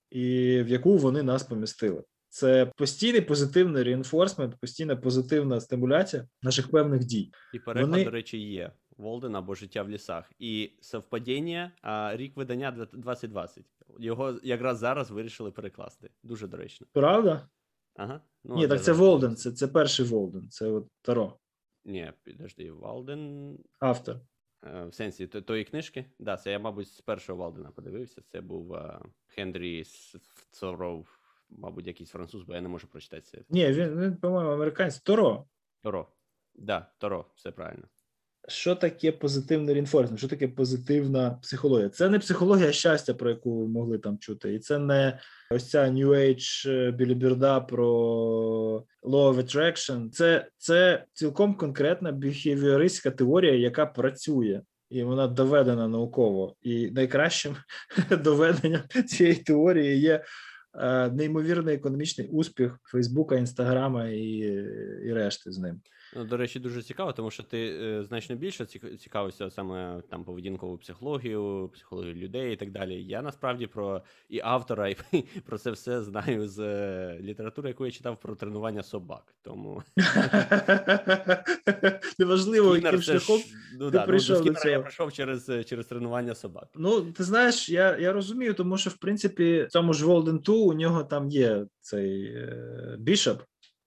і в яку вони нас помістили. Це постійний позитивний reinforcement, постійна позитивна стимуляція наших певних дій. І переклад, Вони- до речі, є. Волден або життя в лісах. І совпадєніє, а рік видання две- 2020. Його якраз зараз вирішили перекласти. Дуже доречно. Правда? Ага. Ну, Ні, так це Волден, це, це перший Волден, це от Торо, Ні, підожди, Волден. автор. е, В сенсі тої книжки. Да, це я, мабуть, з першого Волдена подивився. Це був е, Хенрі Торо, мабуть, якийсь француз, бо я не можу прочитати це. Ні, він, він по-моєму, американець. Торо. Торо. Да, Торо, все правильно. Що таке позитивний reinforcement? Що таке позитивна психологія? Це не психологія щастя, про яку ви могли там чути, і це не ось ця New Age е, біліберда про law of attraction. Це, це цілком конкретна біхевіористська теорія, яка працює. І вона доведена науково. І найкращим доведенням цієї теорії є е, неймовірний економічний успіх Фейсбука, Інстаграма і, і решти з ним. Ну, до речі, дуже цікаво, тому що ти е, значно більше ці- цікавився саме там поведінковою психологією, психологією людей і так далі. Я насправді про і автора, і про це все знаю з е, літератури, яку я читав про тренування собак. Тому Неважливо, яким шляхом. ну, ти да, ну, прийшов до до Скіннера я цього. прийшов через, е, через тренування собак. Ну, ти знаєш, я, я розумію, тому що в принципі в цьому ж Волден 2 у нього там є цей е, бішоп,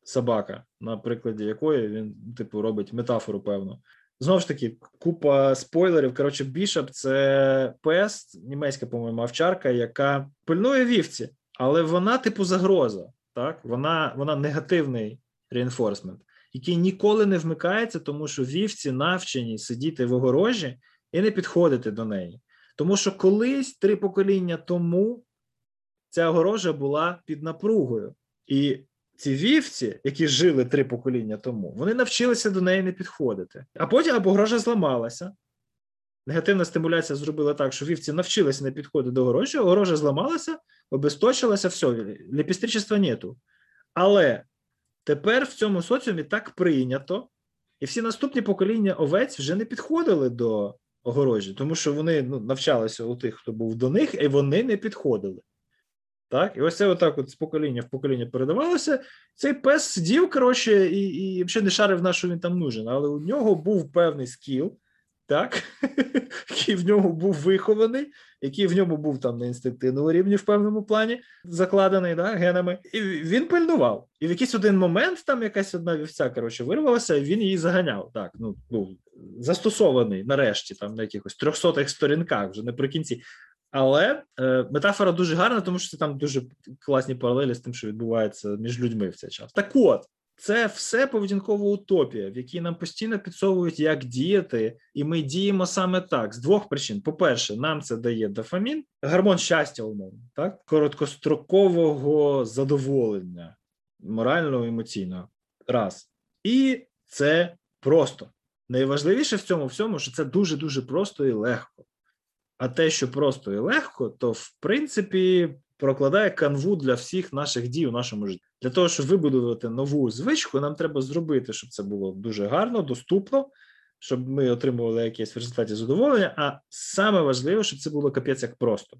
собака, на прикладі якої він, типу, робить метафору певну. Знову ж таки, купа спойлерів. Коротше, бішоп це пес, німецька, по-моєму, овчарка, яка пильнує вівці, але вона, типу, загроза. Так, вона, вона негативний реінфорсмент, який ніколи не вмикається, тому що вівці навчені сидіти в огорожі і не підходити до неї. Тому що колись три покоління тому ця огорожа була під напругою, і ці вівці, які жили три покоління тому, вони навчилися до неї не підходити. А потім або огорожа зламалася. Негативна стимуляція зробила так, що вівці навчилися не підходити до огорожі, огорожа зламалася, обесточилася, все, лепістричества нету. Але тепер в цьому соціумі так прийнято, і всі наступні покоління овець вже не підходили до огорожі, тому що вони ну, навчалися у тих, хто був до них, і вони не підходили. Так, і ось це отак от з покоління в покоління передавалося. Цей пес сидів, коротше, і, і взагалі не шарив на що він там нужен, але у нього був певний скіл, так, який в ньому був вихований, який в ньому був там на інстинктивному рівні в певному плані закладений да, генами, і він пильнував. І в якийсь один момент там якась одна вівця коротше, вирвалася, і він її заганяв. Так, ну був застосований нарешті, там на якихось трьохсотих сторінках, вже наприкінці. Але е, метафора дуже гарна, тому що це там дуже класні паралелі з тим, що відбувається між людьми в цей час. Так от, це все поведінкова утопія, в якій нам постійно підсовують, як діяти, і ми діємо саме так з двох причин: по-перше, нам це дає дофамін, гормон щастя, умовно, так короткострокового задоволення, морального емоційного. Раз. І це просто. Найважливіше в цьому всьому, що це дуже дуже просто і легко. А те, що просто і легко, то в принципі прокладає канву для всіх наших дій у нашому житті. Для того, щоб вибудувати нову звичку, нам треба зробити, щоб це було дуже гарно, доступно, щоб ми отримували якесь в результаті задоволення. А саме важливе, щоб це було капець як просто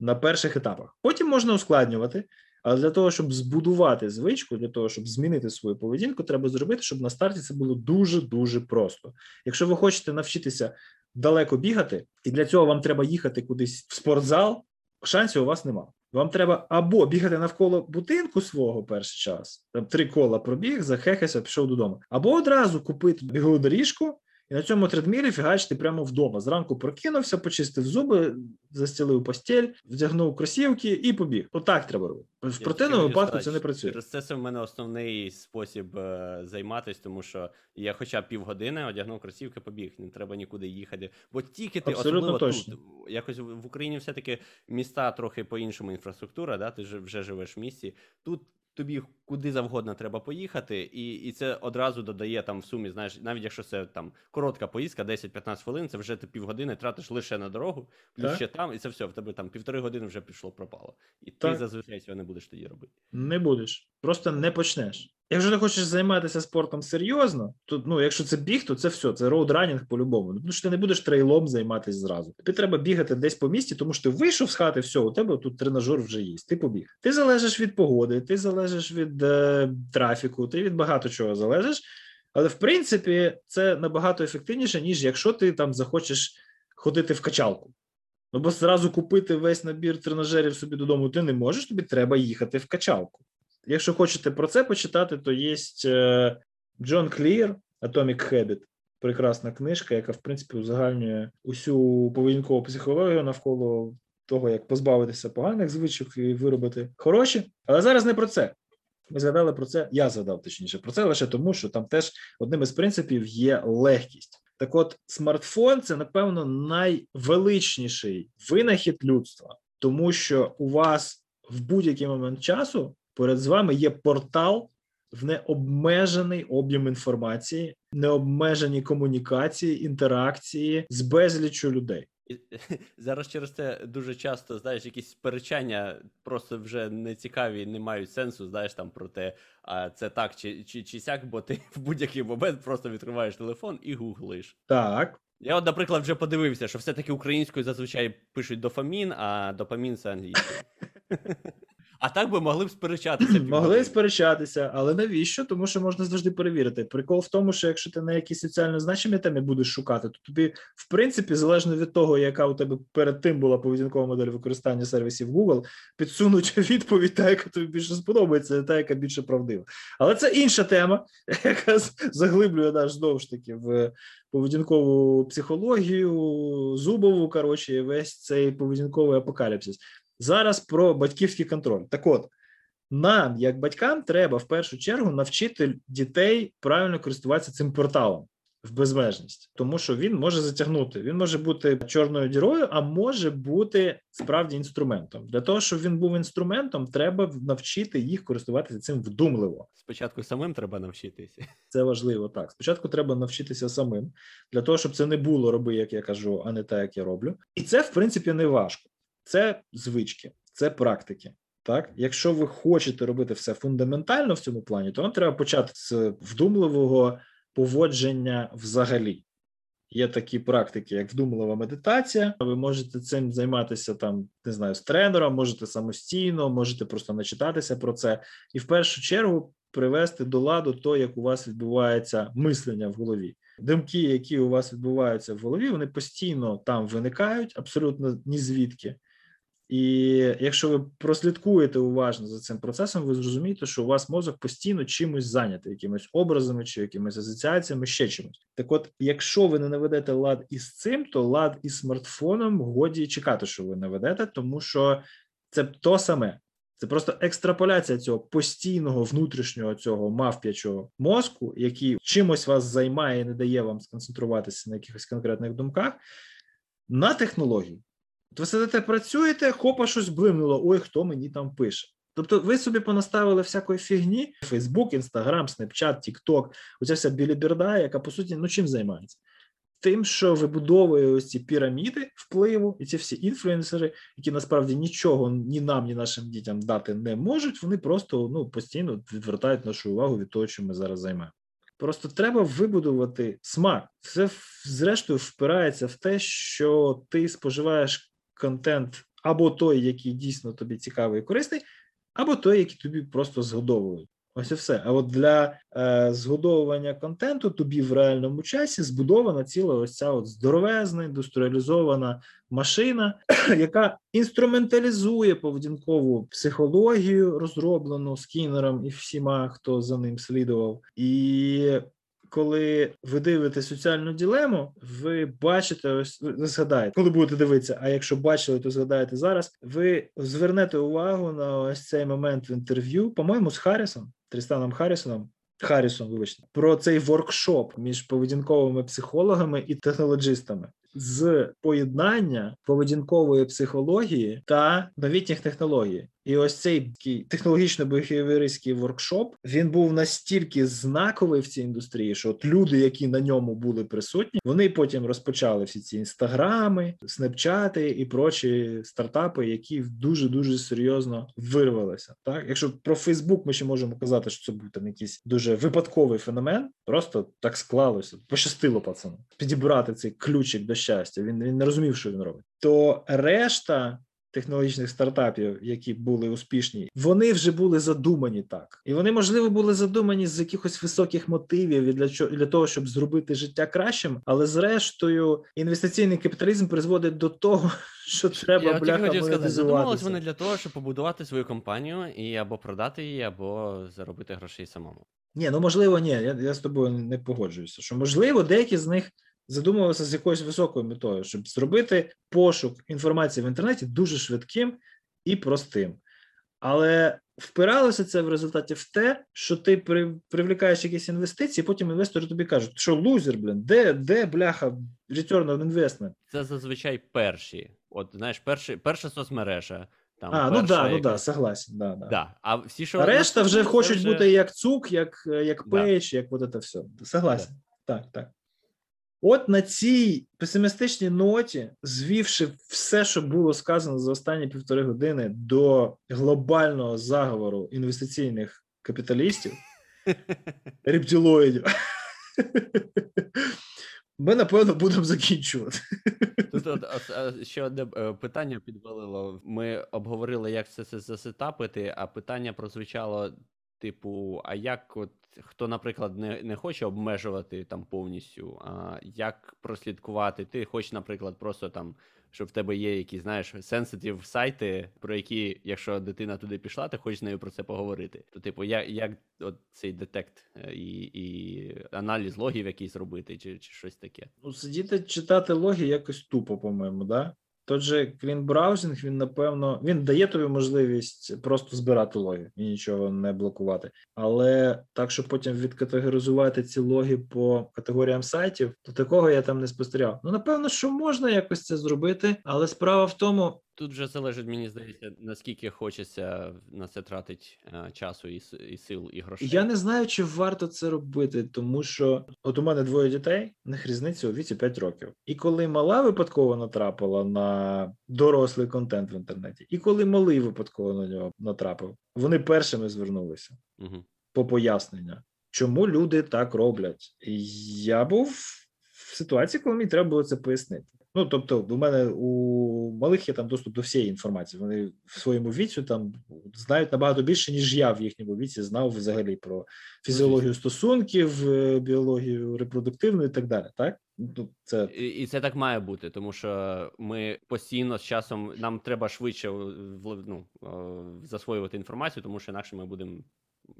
на перших етапах. Потім можна ускладнювати. Але для того, щоб збудувати звичку, для того, щоб змінити свою поведінку, треба зробити, щоб на старті це було дуже дуже просто. Якщо ви хочете навчитися далеко бігати, і для цього вам треба їхати кудись в спортзал, шансів у вас нема. Вам треба або бігати навколо будинку свого перший час, там три кола пробіг, захехався, пішов додому, або одразу купити бігову доріжку і на цьому тредмілі фігачити прямо вдома. Зранку прокинувся, почистив зуби, застілив постіль, вдягнув кросівки і побіг. Отак треба робити. В противному випадку це не працює. Через це це в мене основний спосіб е, займатися, тому що я хоча б півгодини одягнув кросівки, побіг, не треба нікуди їхати. Бо тільки ти Абсолютно особливо точно. тут, якось в в Україні все-таки міста трохи по-іншому інфраструктура, да? ти вже живеш в місті. Тут тобі куди завгодно треба поїхати, і, і це одразу додає там в сумі, знаєш, навіть якщо це там коротка поїздка, 10-15 хвилин, це вже ти півгодини тратиш лише на дорогу, плюс Так. ще там, і це все, в тебе там півтори години вже пішло пропало. І Так. ти зазвичай цього не будеш тоді робити. Не будеш, просто не почнеш. Якщо ти хочеш займатися спортом серйозно, то ну, якщо це біг, то це все, це роудранінг по-любому. Ну, Тому що ти не будеш трейлом займатися зразу. Тобі треба бігати десь по місті, тому що ти вийшов з хати, все, у тебе тут тренажер вже є. Ти побіг. Ти залежиш від погоди, ти залежиш від е, трафіку, ти від багато чого залежиш. Але в принципі це набагато ефективніше, ніж якщо ти там захочеш ходити в качалку. Ну, бо зразу купити весь набір тренажерів собі додому ти не можеш, тобі треба їхати в качалку. Якщо хочете про це почитати, то є е, Джон Клір, Atomic Habit. Прекрасна книжка, яка, в принципі, узагальнює усю поведінкову психологію навколо того, як позбавитися поганих звичок і виробити хороші. Але зараз не про це. Ми згадали про це, я згадав точніше про це лише тому, що там теж одним із принципів є легкість. Так от, смартфон це, напевно, найвеличніший винахід людства, тому що у вас в будь-який момент часу перед з вами є портал в необмежений об'єм інформації, необмежені комунікації, інтеракції з безліччю людей. Зараз через це дуже часто, знаєш, якісь сперечання просто вже не цікаві, не мають сенсу, знаєш, там про те, а це так чи, чи, чи сяк, бо ти в будь-який момент просто відкриваєш телефон і гуглиш. Так, Я, от, наприклад, вже подивився, що все-таки українською зазвичай пишуть дофамін, а допамін це англійською. А так би могли б сперечатися. могли сперечатися, але навіщо? Тому що можна завжди перевірити. Прикол в тому, що якщо ти на якійсь соціально значимій темі будеш шукати, то тобі, в принципі, залежно від того, яка у тебе перед тим була поведінкова модель використання сервісів Google, підсунуть відповідь, та яка тобі більше сподобається, та яка більше правдива. Але це інша тема, яка заглиблює наш знову ж таки в поведінкову психологію, зубову, коротше, весь цей поведінковий апокаліпсис. Зараз про батьківський контроль. Так от, нам, як батькам, треба в першу чергу навчити дітей правильно користуватися цим порталом в безмежність, тому що він може затягнути. Він може бути чорною дірою, а може бути справді інструментом. Для того, щоб він був інструментом, треба навчити їх користуватися цим вдумливо. Спочатку самим треба навчитися. Це важливо так. Спочатку треба навчитися самим для того, щоб це не було роби, як я кажу, а не так, як я роблю. І це, в принципі, не важко. Це звички, це практики. Так, якщо ви хочете робити все фундаментально в цьому плані, то вам треба почати з вдумливого поводження взагалі. Є такі практики, як вдумлива медитація. Ви можете цим займатися там, не знаю, з тренером, можете самостійно, можете просто начитатися про це, і в першу чергу привести до ладу то, як у вас відбувається мислення в голові. думки, які у вас відбуваються в голові, вони постійно там виникають, абсолютно ні звідки. І якщо ви прослідкуєте уважно за цим процесом, ви зрозумієте, що у вас мозок постійно чимось зайнятий, якимись образами чи якимись асоціаціями, ще чимось. Так, от, якщо ви не наведете лад із цим, то лад із смартфоном годі чекати, що ви наведете, тому що це то саме. Це просто екстраполяція цього постійного внутрішнього цього мавп'ячого мозку, який чимось вас займає і не дає вам сконцентруватися на якихось конкретних думках, на технологію. От ви сидите, працюєте, хопа, щось блимнуло. Ой, хто мені там пише. Тобто, ви собі понаставили всякої фігні: Фейсбук, Інстаграм, Снепчат, Тікток, оця вся біліберда, яка по суті ну чим займається? Тим, що вибудовує ось ці піраміди впливу, і ці всі інфлюенсери, які насправді нічого ні нам, ні нашим дітям дати не можуть, вони просто ну постійно відвертають нашу увагу від того, що ми зараз займаємо. Просто треба вибудувати смак. Все зрештою впирається в те, що ти споживаєш контент або той, який дійсно тобі цікавий і корисний, або той, який тобі просто згодовують. Ось і все. А от для е, згодовування контенту тобі в реальному часі збудована ціла ось ця от здоровезна індустріалізована машина, яка інструменталізує поведінкову психологію, розроблену скінером і всіма, хто за ним слідував, і коли ви дивитесь соціальну дилему, ви бачите, ось ви згадаєте, коли будете дивитися. А якщо бачили, то згадаєте зараз. Ви звернете увагу на ось цей момент в інтерв'ю, по-моєму, з Харрісом, Трістаном Харрісоном. Харрісон, вибачте, про цей воркшоп між поведінковими психологами і технологістами з поєднання поведінкової психології та новітніх технологій. І ось цей технологічно-біхевіористський воркшоп він був настільки знаковий в цій індустрії, що от люди, які на ньому були присутні, вони потім розпочали всі ці інстаграми, снепчати і прочі стартапи, які дуже дуже серйозно вирвалися. Так, якщо про Фейсбук ми ще можемо казати, що це був там якийсь дуже випадковий феномен, просто так склалося, пощастило пацану підібрати цей ключик до щастя. Він він не розумів, що він робить. То решта технологічних стартапів, які були успішні, вони вже були задумані так, і вони можливо були задумані з якихось високих мотивів і для чого для того, щоб зробити життя кращим. Але зрештою, інвестиційний капіталізм призводить до того, що треба Я бляха хотів сказати, задумались вони для того, щоб побудувати свою компанію і або продати її, або заробити грошей самому. Ні, ну можливо, ні. Я, я з тобою не погоджуюся. Що можливо, деякі з них задумувалися з якоюсь високою метою, щоб зробити пошук інформації в інтернеті дуже швидким і простим. Але впиралося це в результаті в те, що ти при, привлікаєш якісь інвестиції, потім інвестори тобі кажуть, що лузер, блін, де, де бляха return on investment? Це зазвичай перші. От знаєш, перші, перша соцмережа. Там, А, ну да, ну яка- да, согласен. Да, да. Да. А всі, що А решта вже хочуть вже- бути як цук, як, як Да. як от це все. Согласен. Так, так. От на цій песимістичній ноті, звівши все, що було сказано за останні півтори години до глобального заговору інвестиційних капіталістів, рептилоїдів, ми напевно будемо закінчувати. Тут от, от, е, ще одне е, питання підвалило. Ми обговорили, як все це засетапити, а питання прозвучало: типу, а як от хто, наприклад, не, не хоче обмежувати там повністю, а як прослідкувати? Ти хочеш, наприклад, просто там, щоб в тебе є якісь, знаєш, сенситив сайти, про які, якщо дитина туди пішла, ти хочеш з нею про це поговорити. То, типу, як, як от цей детект е, і, і аналіз логів якийсь робити, чи, чи щось таке? Ну, сидіти читати логи якось тупо, по-моєму, да? Тот же Browsing, він напевно він дає тобі можливість просто збирати логи і нічого не блокувати. Але так, щоб потім відкатегоризувати ці логи по категоріям сайтів, то такого я там не спостерігав. Ну, напевно, що можна якось це зробити, але справа в тому, Тут вже залежить, мені здається, наскільки хочеться на це тратить е, часу і, і сил, і грошей. Я не знаю, чи варто це робити, тому що от у мене двоє дітей, в них різниця у віці 5 років. І коли мала випадково натрапила на дорослий контент в інтернеті, і коли малий випадково на нього натрапив, вони першими звернулися Угу. по пояснення, чому люди так роблять. І я був в ситуації, коли мені треба було це пояснити. Ну, тобто, у мене у малих є там доступ до всієї інформації. Вони в своєму віці там знають набагато більше, ніж я в їхньому віці знав взагалі про фізіологію стосунків, е, біологію репродуктивну і так далі. Так? Ну, це І, і це так має бути, тому що ми постійно з часом нам треба швидше вл- ну, е, засвоювати інформацію, тому що інакше ми будемо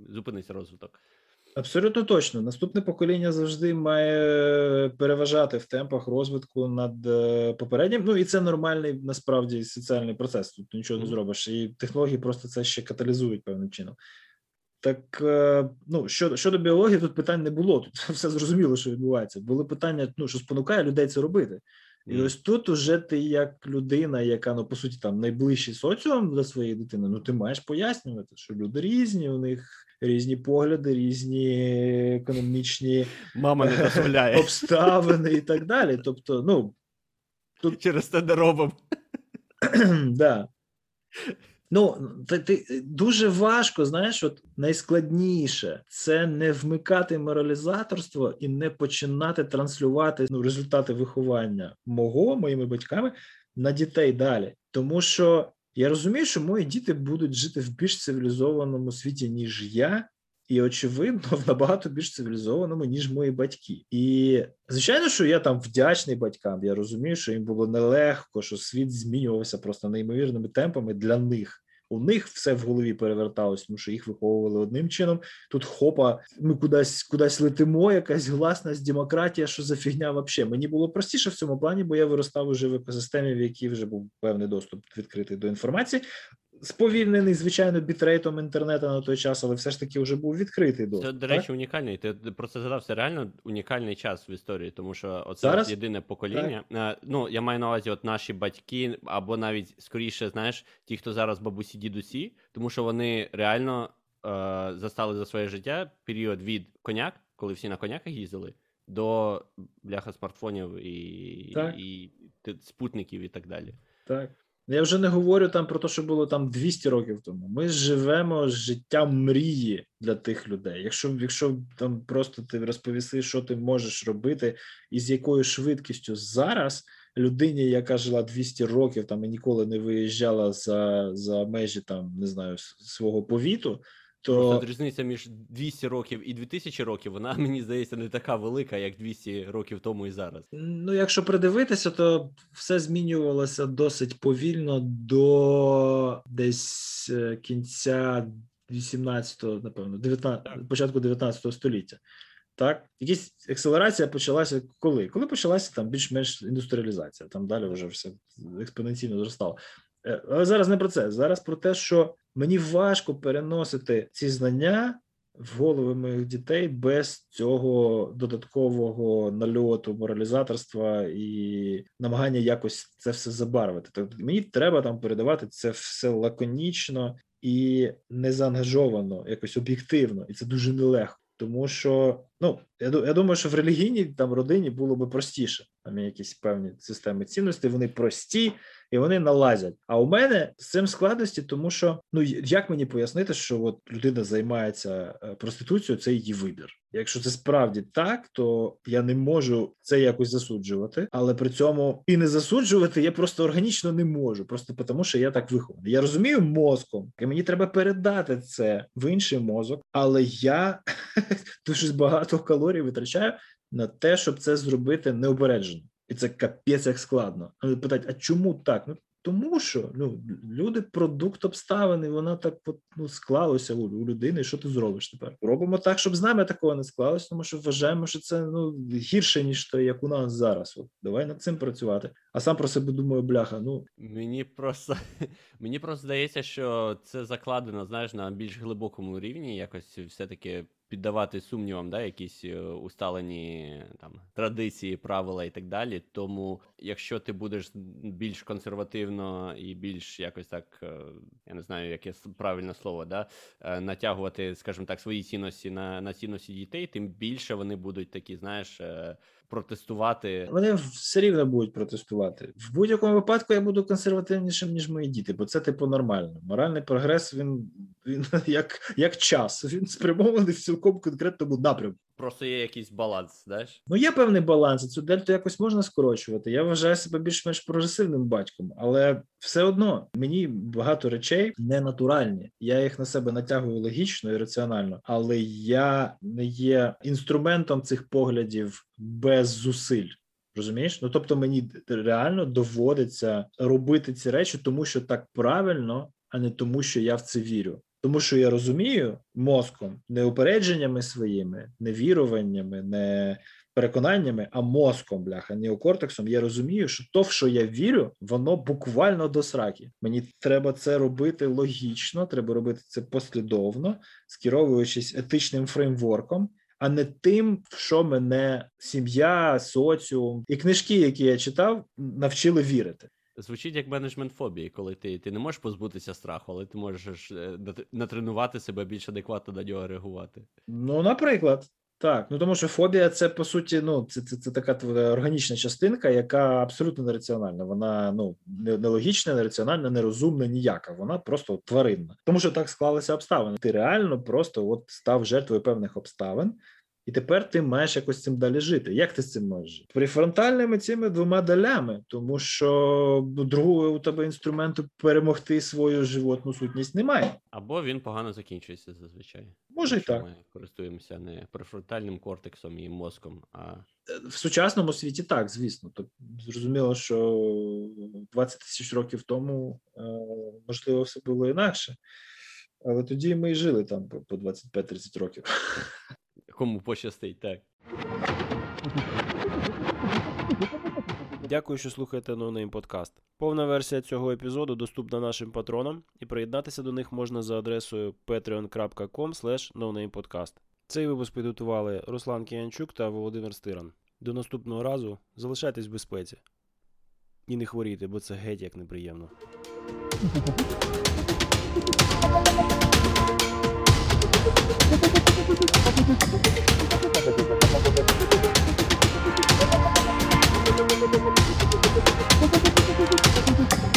зупиниться розвиток. Абсолютно точно. Наступне покоління завжди має переважати в темпах розвитку над е, попереднім. Ну і це нормальний насправді соціальний процес. Тут нічого не зробиш. І технології просто це ще каталізують певним чином. Так, е, ну щодо щодо біології, тут питань не було. Тут все зрозуміло, що відбувається. Були питання, ну що спонукає людей це робити. І ось тут уже ти, як людина, яка ну по суті там найближчий соціум для своєї дитини, ну ти маєш пояснювати, що люди різні, у них різні погляди, різні економічні Мама не дозволяє. обставини і так далі. Тобто, ну Через це не робимо. да. Ну, ти, ти дуже важко, знаєш, от найскладніше це не вмикати моралізаторство і не починати транслювати ну, результати виховання мого моїми батьками на дітей далі. Тому що я розумію, що мої діти будуть жити в більш цивілізованому світі, ніж я, і очевидно, в набагато більш цивілізованому, ніж мої батьки. І звичайно, що я там вдячний батькам. Я розумію, що їм було нелегко, що світ змінювався просто неймовірними темпами для них. У них все в голові переверталось, тому що їх виховували одним чином. Тут хопа, ми кудись кудись летимо, якась гласність, демократія, що за фігня взагалі. Мені було простіше в цьому плані, бо я виростав уже в екосистемі, в якій вже був певний доступ відкритий до інформації. Сповільнений, звичайно, бітрейтом інтернету на той час, але все ж таки вже був відкритий доступ. Це, до так? речі, унікальний. Ти про це згадав, це реально унікальний час в історії, тому що оце Зараз? єдине покоління. Е, Ну, я маю на увазі, от наші батьки, або навіть скоріше, знаєш, ті, хто зараз бабусі, дідусі, тому що вони реально е, застали за своє життя період від коняк, коли всі на коняках їздили, до бляха смартфонів і, Так. і спутників і так далі. Так. Я вже не говорю там про те, що було там 200 років тому. Ми живемо життям мрії для тих людей. Якщо, якщо там просто ти розповіси, що ти можеш робити і з якою швидкістю зараз людині, яка жила 200 років там і ніколи не виїжджала за, за межі там, не знаю, свого повіту, то різниця між 200 років і 2000 років, вона мені здається не така велика, як 200 років тому і зараз. Ну, якщо придивитися, то все змінювалося досить повільно до десь е, кінця 18-го, напевно, 19, Так. початку 19 століття. Так, якась акселерація почалася коли? Коли почалася там більш-менш індустріалізація, там далі вже все експоненційно зростало. Е, Але зараз не про це. Зараз про те, що мені важко переносити ці знання в голови моїх дітей без цього додаткового нальоту моралізаторства і намагання якось це все забарвити. Тобто мені треба там передавати це все лаконічно і незаангажовано, якось об'єктивно, і це дуже нелегко. Тому що ну я я думаю, що в релігійній там родині було би простіше. Там є якісь певні системи цінностей, вони прості і вони налазять. А у мене з цим складності, тому що ну як мені пояснити, що от людина займається е, проституцією, це її вибір. Якщо це справді так, то я не можу це якось засуджувати, але при цьому і не засуджувати я просто органічно не можу, просто тому що я так вихований. Я розумію мозком, і мені треба передати це в інший мозок, але я дуже багато калорій витрачаю на те, щоб це зробити необережно. І це капець як складно. Але питають, а чому так? Ну тому що ну люди продукт обставин, і вона так ну, склалося у, у людини. Що ти зробиш тепер? Робимо так, щоб з нами такого не склалося, тому що вважаємо, що це ну гірше ніж те, як у нас зараз. От давай над цим працювати. А сам про себе думаю, бляха. Ну Мені просто мені просто здається, що це закладено, знаєш, на більш глибокому рівні, якось все-таки піддавати сумнівам, да, якісь е, усталені там традиції, правила і так далі. Тому, якщо ти будеш більш консервативно і більш якось так, е, я не знаю, яке правильне слово, да, е, натягувати, скажімо так, свої цінності на, на цінності дітей, тим більше вони будуть такі, знаєш, протестувати. вони все рівно будуть протестувати. В будь-якому випадку я буду консервативнішим, ніж мої діти, бо це типу нормально. Моральний прогрес він, він як, як час. Він спрямований в цілком конкретному напрямку. просто є якийсь баланс, знаєш? Ну, є певний баланс, цю дельту якось можна скорочувати. Я вважаю себе більш-менш прогресивним батьком, але все одно мені багато речей не натуральні. Я їх на себе натягую логічно і раціонально, але я не є інструментом цих поглядів без зусиль. Розумієш? Ну тобто мені реально доводиться робити ці речі, тому що так правильно, а не тому, що я в це вірю. Тому що я розумію мозком, не упередженнями своїми, не віруваннями, не переконаннями, а мозком, бляха, неокортексом. Я розумію, що то, в що я вірю, воно буквально до сраки. Мені треба це робити логічно, треба робити це послідовно, скеровуючись етичним фреймворком. А не тим, в що мене сім'я, соціум і книжки, які я читав, навчили вірити. Звучить як менеджмент фобії, коли ти, ти не можеш позбутися страху, але ти можеш е, натренувати себе більш адекватно на нього реагувати. Ну, наприклад, так. Ну тому що фобія це по суті, ну це, це, це така органічна частинка, яка абсолютно нераціональна. Вона ну нелогічна, нераціональна, нерозумна, ніяка. Вона просто тваринна. Тому що так склалися обставини. Ти реально просто от став жертвою певних обставин. І тепер ти маєш якось цим далі жити. Як ти з цим можеш жити? Префронтальними цими двома долями, тому що ну, другого у тебе інструменту перемогти свою животну сутність немає. Або він погано закінчується зазвичай. Може й так. Ми користуємося не префронтальним кортексом і мозком, а в сучасному світі так, звісно. То зрозуміло, що 20 тисяч років тому е, можливо все було інакше. Але тоді ми і жили там по 25-30 років. Кому пощастить, так. Дякую, що слухаєте NoName Podcast. Повна версія цього епізоду доступна нашим патронам, і приєднатися до них можна за адресою patreon.com podcast. Цей випуск підготували Руслан Кіянчук та Володимир Стиран. До наступного разу залишайтесь в безпеці. І не хворійте, бо це геть як неприємно. Thank you.